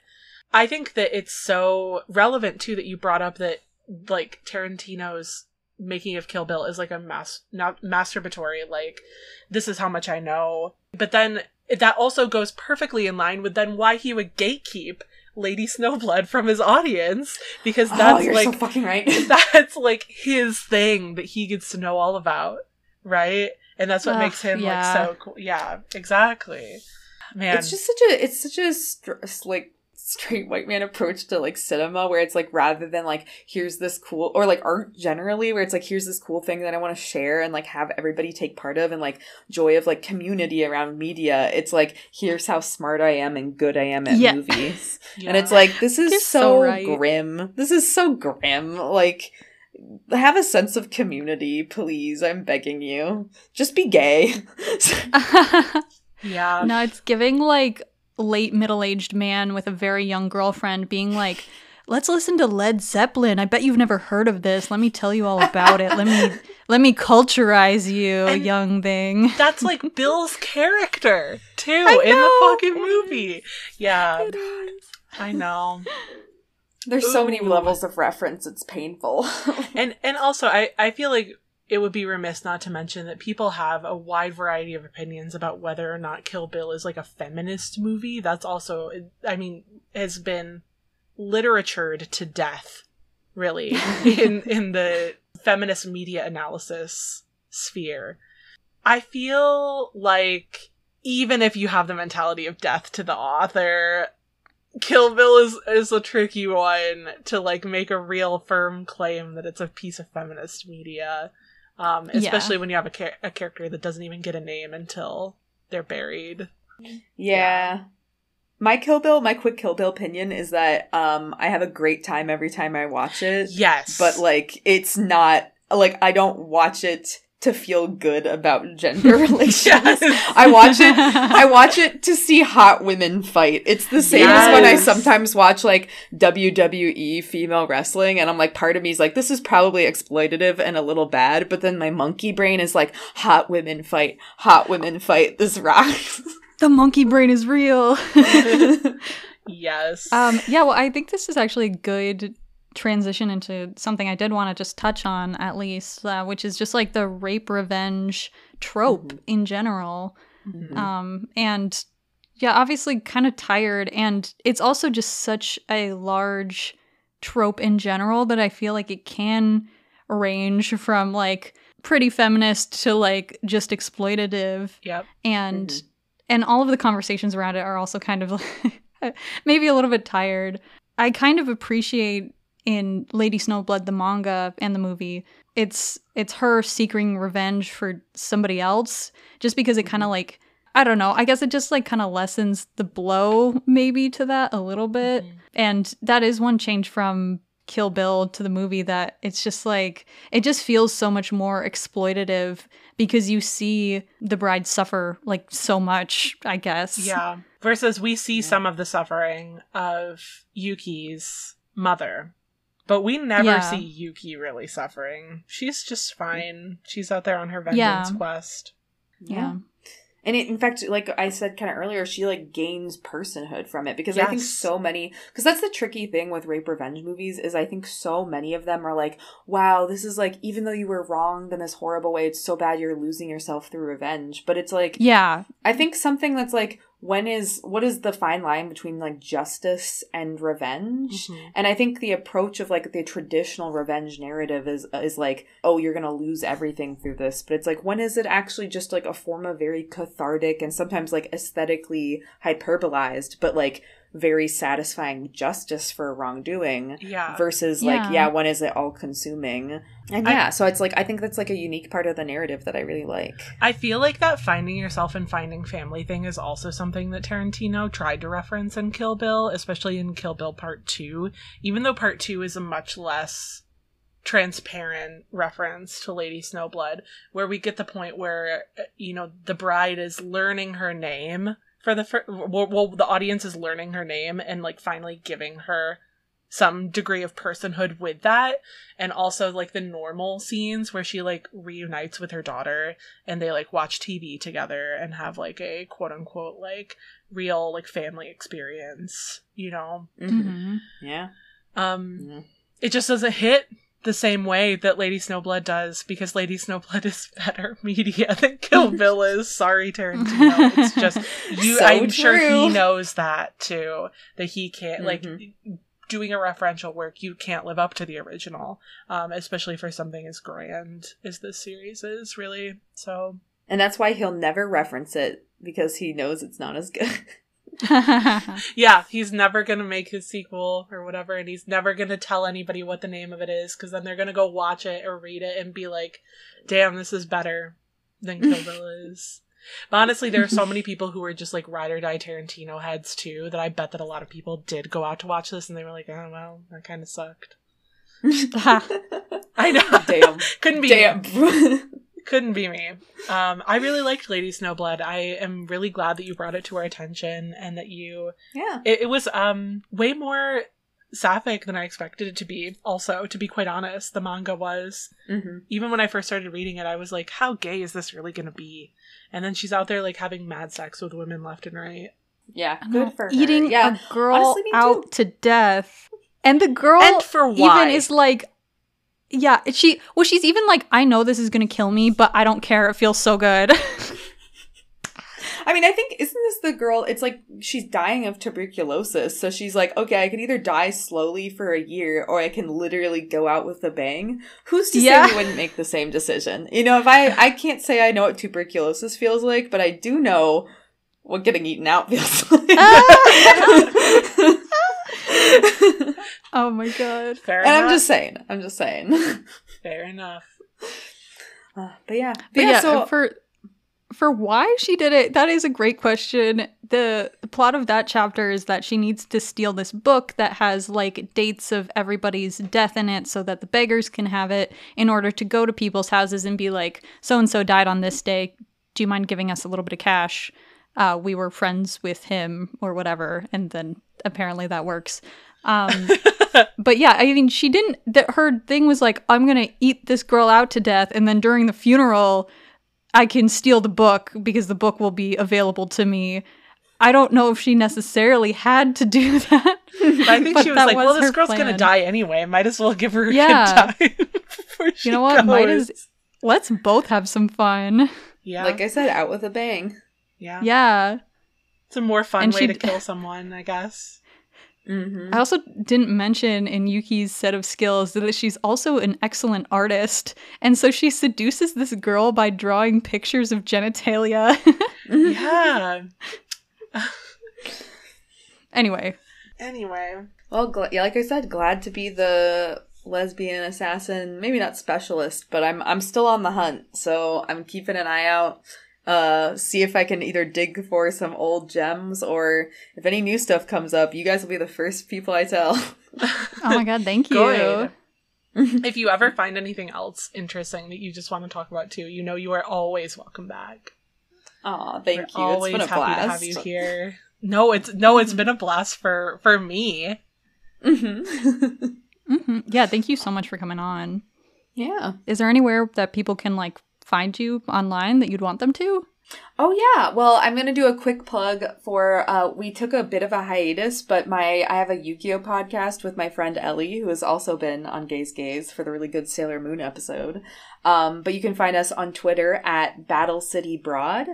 I think that it's so relevant too that you brought up that like Tarantino's making of Kill Bill is like a mas- masturbatory like this is how much I know. But then that also goes perfectly in line with then why he would gatekeep Lady Snowblood from his audience because oh, that's so like fucking right. that's like his thing that he gets to know all about, right? And that's what Ugh, makes him yeah. like so cool. Yeah, exactly. Man, It's just such a it's such a str- like straight white man approach to like cinema where it's like rather than like here's this cool or like art generally where it's like here's this cool thing that I want to share and like have everybody take part of and like joy of like community around media it's like here's how smart I am and good I am at Yeah. movies yeah. and it's like this is You're so, so right. grim this is so grim like have a sense of community please I'm begging you just be gay yeah. no, it's giving like late middle aged man with a very young girlfriend being like, let's listen to Led Zeppelin. I bet you've never heard of this. Let me tell you all about it. Let me let me culturize you, And- young thing. That's like Bill's character too in the fucking movie. Yeah, I know. There's so many levels of reference, it's painful. And and also I I feel like it would be remiss not to mention that people have a wide variety of opinions about whether or not Kill Bill is like a feminist movie. That's also I mean has been literatured to death really, in in the feminist media analysis sphere. I feel like even if you have the mentality of death to the author, Kill Bill is is a tricky one to like make a real firm claim that it's a piece of feminist media. Um, Yeah. especially when you have a, char- a character that doesn't even get a name until they're buried. Yeah. My Kill Bill, my quick Kill Bill opinion is that um I have a great time every time I watch it. Yes, But like it's not like I don't watch it to feel good about gender relations. Yes. I watch it I watch it to see hot women fight. It's the same as when I sometimes watch like WWE female wrestling and I'm like part of me is like this is probably exploitative and a little bad, but then my monkey brain is like hot women fight, hot women fight. This rocks. the monkey brain is real. yes. Um, yeah, well, I think this is actually good transition into something I did want to just touch on, at least, uh, which is just like the rape revenge trope Mhm. in general. Mhm. Um, and yeah, obviously kind of tired. And it's also just such a large trope in general that I feel like it can range from like pretty feminist to like just exploitative yep. and Mhm. and all of the conversations around it are also kind of like maybe a little bit tired. I kind of appreciate in Lady Snowblood the manga and the movie. It's it's her seeking revenge for somebody else just because it kind of like I don't know. I guess it just like kind of lessens the blow maybe to that a little bit. Mhm. And that is one change from Kill Bill to the movie that it's just like it just feels so much more exploitative because you see the bride suffer like so much, I guess. Yeah. Versus we see Yeah. some of the suffering of Yuki's mother. But we never Yeah. see Yuki really suffering. She's just fine. She's out there on her vengeance Yeah. quest. Yeah. And it, in fact, like I said kind of earlier, she like gains personhood from it because I think so many because that's the tricky thing with rape revenge movies is I think so many of them are like, wow, this is like even though you were wronged in this horrible way, it's so bad you're losing yourself through revenge. But it's like Yeah. I think something that's like when is what is the fine line between like justice and revenge? Mhm. And I think the approach of like the traditional revenge narrative is is like, oh, you're gonna lose everything through this. But it's like, when is it actually just like a form of very cathartic and sometimes like aesthetically hyperbolized, but like very satisfying justice for wrongdoing? Yeah. Versus Yeah. like, yeah, when is it all consuming? And I- yeah, so it's like I think that's like a unique part of the narrative that I really like. I feel like that finding yourself and finding family thing is also something that Tarantino tried to reference in Kill Bill, especially in Kill Bill Part 2, even though Part 2 is a much less transparent reference to Lady Snowblood, where we get the point where, uh, you know, the bride is learning her name for the first, well, well, the audience is learning her name and, like, finally giving her some degree of personhood with that and also like the normal scenes where she like reunites with her daughter and they like watch TV together and have like a quote unquote like real like family experience, you know. hmm Yeah. Um Yeah. it just doesn't hit the same way that Lady Snowblood does because Lady Snowblood is better media than Kill Bill is. Sorry, Tarantino. It's just you So I'm sure he knows that too. That he can't like Mhm. doing a referential work, you can't live up to the original. Um, especially for something as grand as this series is, really. So And that's why he'll never reference it because he knows it's not as good. yeah, he's never gonna make his sequel or whatever, and he's never gonna tell anybody what the name of it is, because then they're gonna go watch it or read it and be like, "Damn, this is better than Kill Bill is." But honestly, there are so many people who are just like ride or die Tarantino heads too. That I bet that a lot of people did go out to watch this, and they were like, "Oh well, that kind of sucked." I know, Damn. couldn't be Damn. Couldn't be me. Um, I really liked Lady Snowblood. I am really glad that you brought it to our attention and that you yeah. it, it was um way more sapphic than I expected it to be. Also, to be quite honest, the manga was. hmm Even when I first started reading it, I was like, "How gay is this really going to be?" And then she's out there like having mad sex with women left and right. Yeah. Good know, for her. eating Yeah. a girl Honestly, me too. out to death, and the girl and for why? even is like, yeah, she well, she's even like, I know this is gonna kill me, but I don't care. It feels so good. I mean, I think isn't this the girl? It's like she's dying of tuberculosis, so she's like, okay, I can either die slowly for a year, or I can literally go out with a bang. Who's to Yeah. say we wouldn't make the same decision? You know, if I I can't say I know what tuberculosis feels like, but I do know what getting eaten out feels like. Ah. Oh my god. Fair and enough. I'm just saying, I'm just saying. Fair enough. Uh, but yeah, but, But yeah, yeah, so for for why she did it, that is a great question. The, the plot of that chapter is that she needs to steal this book that has like dates of everybody's death in it so that the beggars can have it in order to go to people's houses and be like, so and so died on this day. Do you mind giving us a little bit of cash? Uh, we were friends with him or whatever. And then apparently that works. Um, but yeah, I mean, she didn't. That her thing was like, I'm gonna eat this girl out to death, and then during the funeral, I can steal the book because the book will be available to me. I don't know if she necessarily had to do that. But I think But she was that like, well, this her girl's going to die anyway. Might as well give her a Yeah. good time she You know what? Might goes. as let's both have some fun. Yeah. like I said, out with a bang. Yeah. Yeah. It's a more fun And way she to d- kill someone, I guess. Mm-hmm. I also didn't mention in Yuki's set of skills that she's also an excellent artist. And so she seduces this girl by drawing pictures of genitalia. Yeah. anyway, anyway. Well, gl- yeah, like I said, glad to be the lesbian assassin. Maybe not specialist, but I'm I'm still on the hunt, so I'm keeping an eye out. Uh, see if I can either dig for some old gems or if any new stuff comes up. You guys will be the first people I tell. oh my god, thank you. Good. if you ever find anything else interesting that you just want to talk about too, you know you are always welcome back. Aw, thank We're you. It's always been a happy blast. to have you here. No, it's no, it's been a blast for for me. Mhm. hmm Yeah, thank you so much for coming on. yeah. Is there anywhere that people can like find you online that you'd want them to? Oh yeah. Well, I'm gonna do a quick plug for. Uh, we took a bit of a hiatus, but my I have a Yu-Gi-Oh podcast with my friend Ellie, who has also been on Gaze Gaze for the really good Sailor Moon episode. Um, but you can find us on Twitter at Battle City Broad.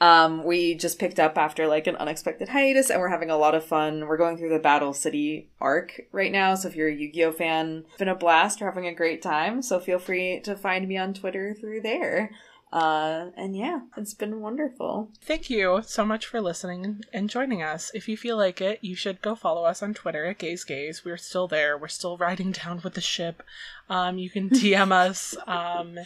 Um, we just picked up after like an unexpected hiatus, and we're having a lot of fun. We're going through the Battle City arc right now, so if you're a Yu-Gi-Oh fan, it's been a blast. We're having a great time. So feel free to find me on Twitter through there. Uh, and yeah, it's been wonderful. Thank you so much for listening and joining us. If you feel like it, you should go follow us on Twitter at Gaze Gaze. We're still there. We're still riding down with the ship. Um, you can DM us um,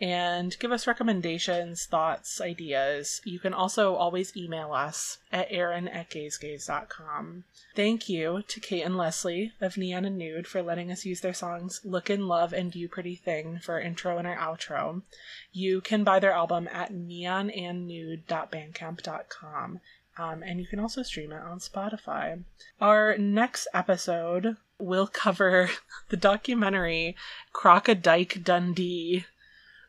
and give us recommendations, thoughts, ideas. You can also always email us at aaron at gazegaze.com. Thank you to Kate and Leslie of Neon and Nude for letting us use their songs Look in Love and You Pretty Thing for our intro and our outro. You can buy their album at neonandnude.bandcamp.com. Um, and you can also stream it on Spotify. Our next episode will cover the documentary Crocodike Dundee.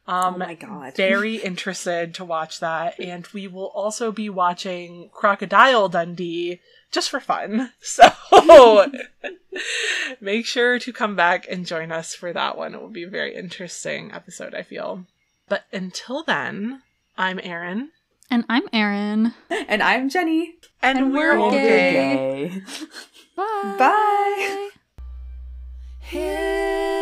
Um, oh my god. very interested to watch that. And we will also be watching Crocodile Dundee just for fun. So make sure to come back and join us for that one. It will be a very interesting episode, I feel. But until then, I'm Erin. And I'm Erin. And I'm Jenny. And, And we're, we're gay. gay. Gay. Bye. Bye. Here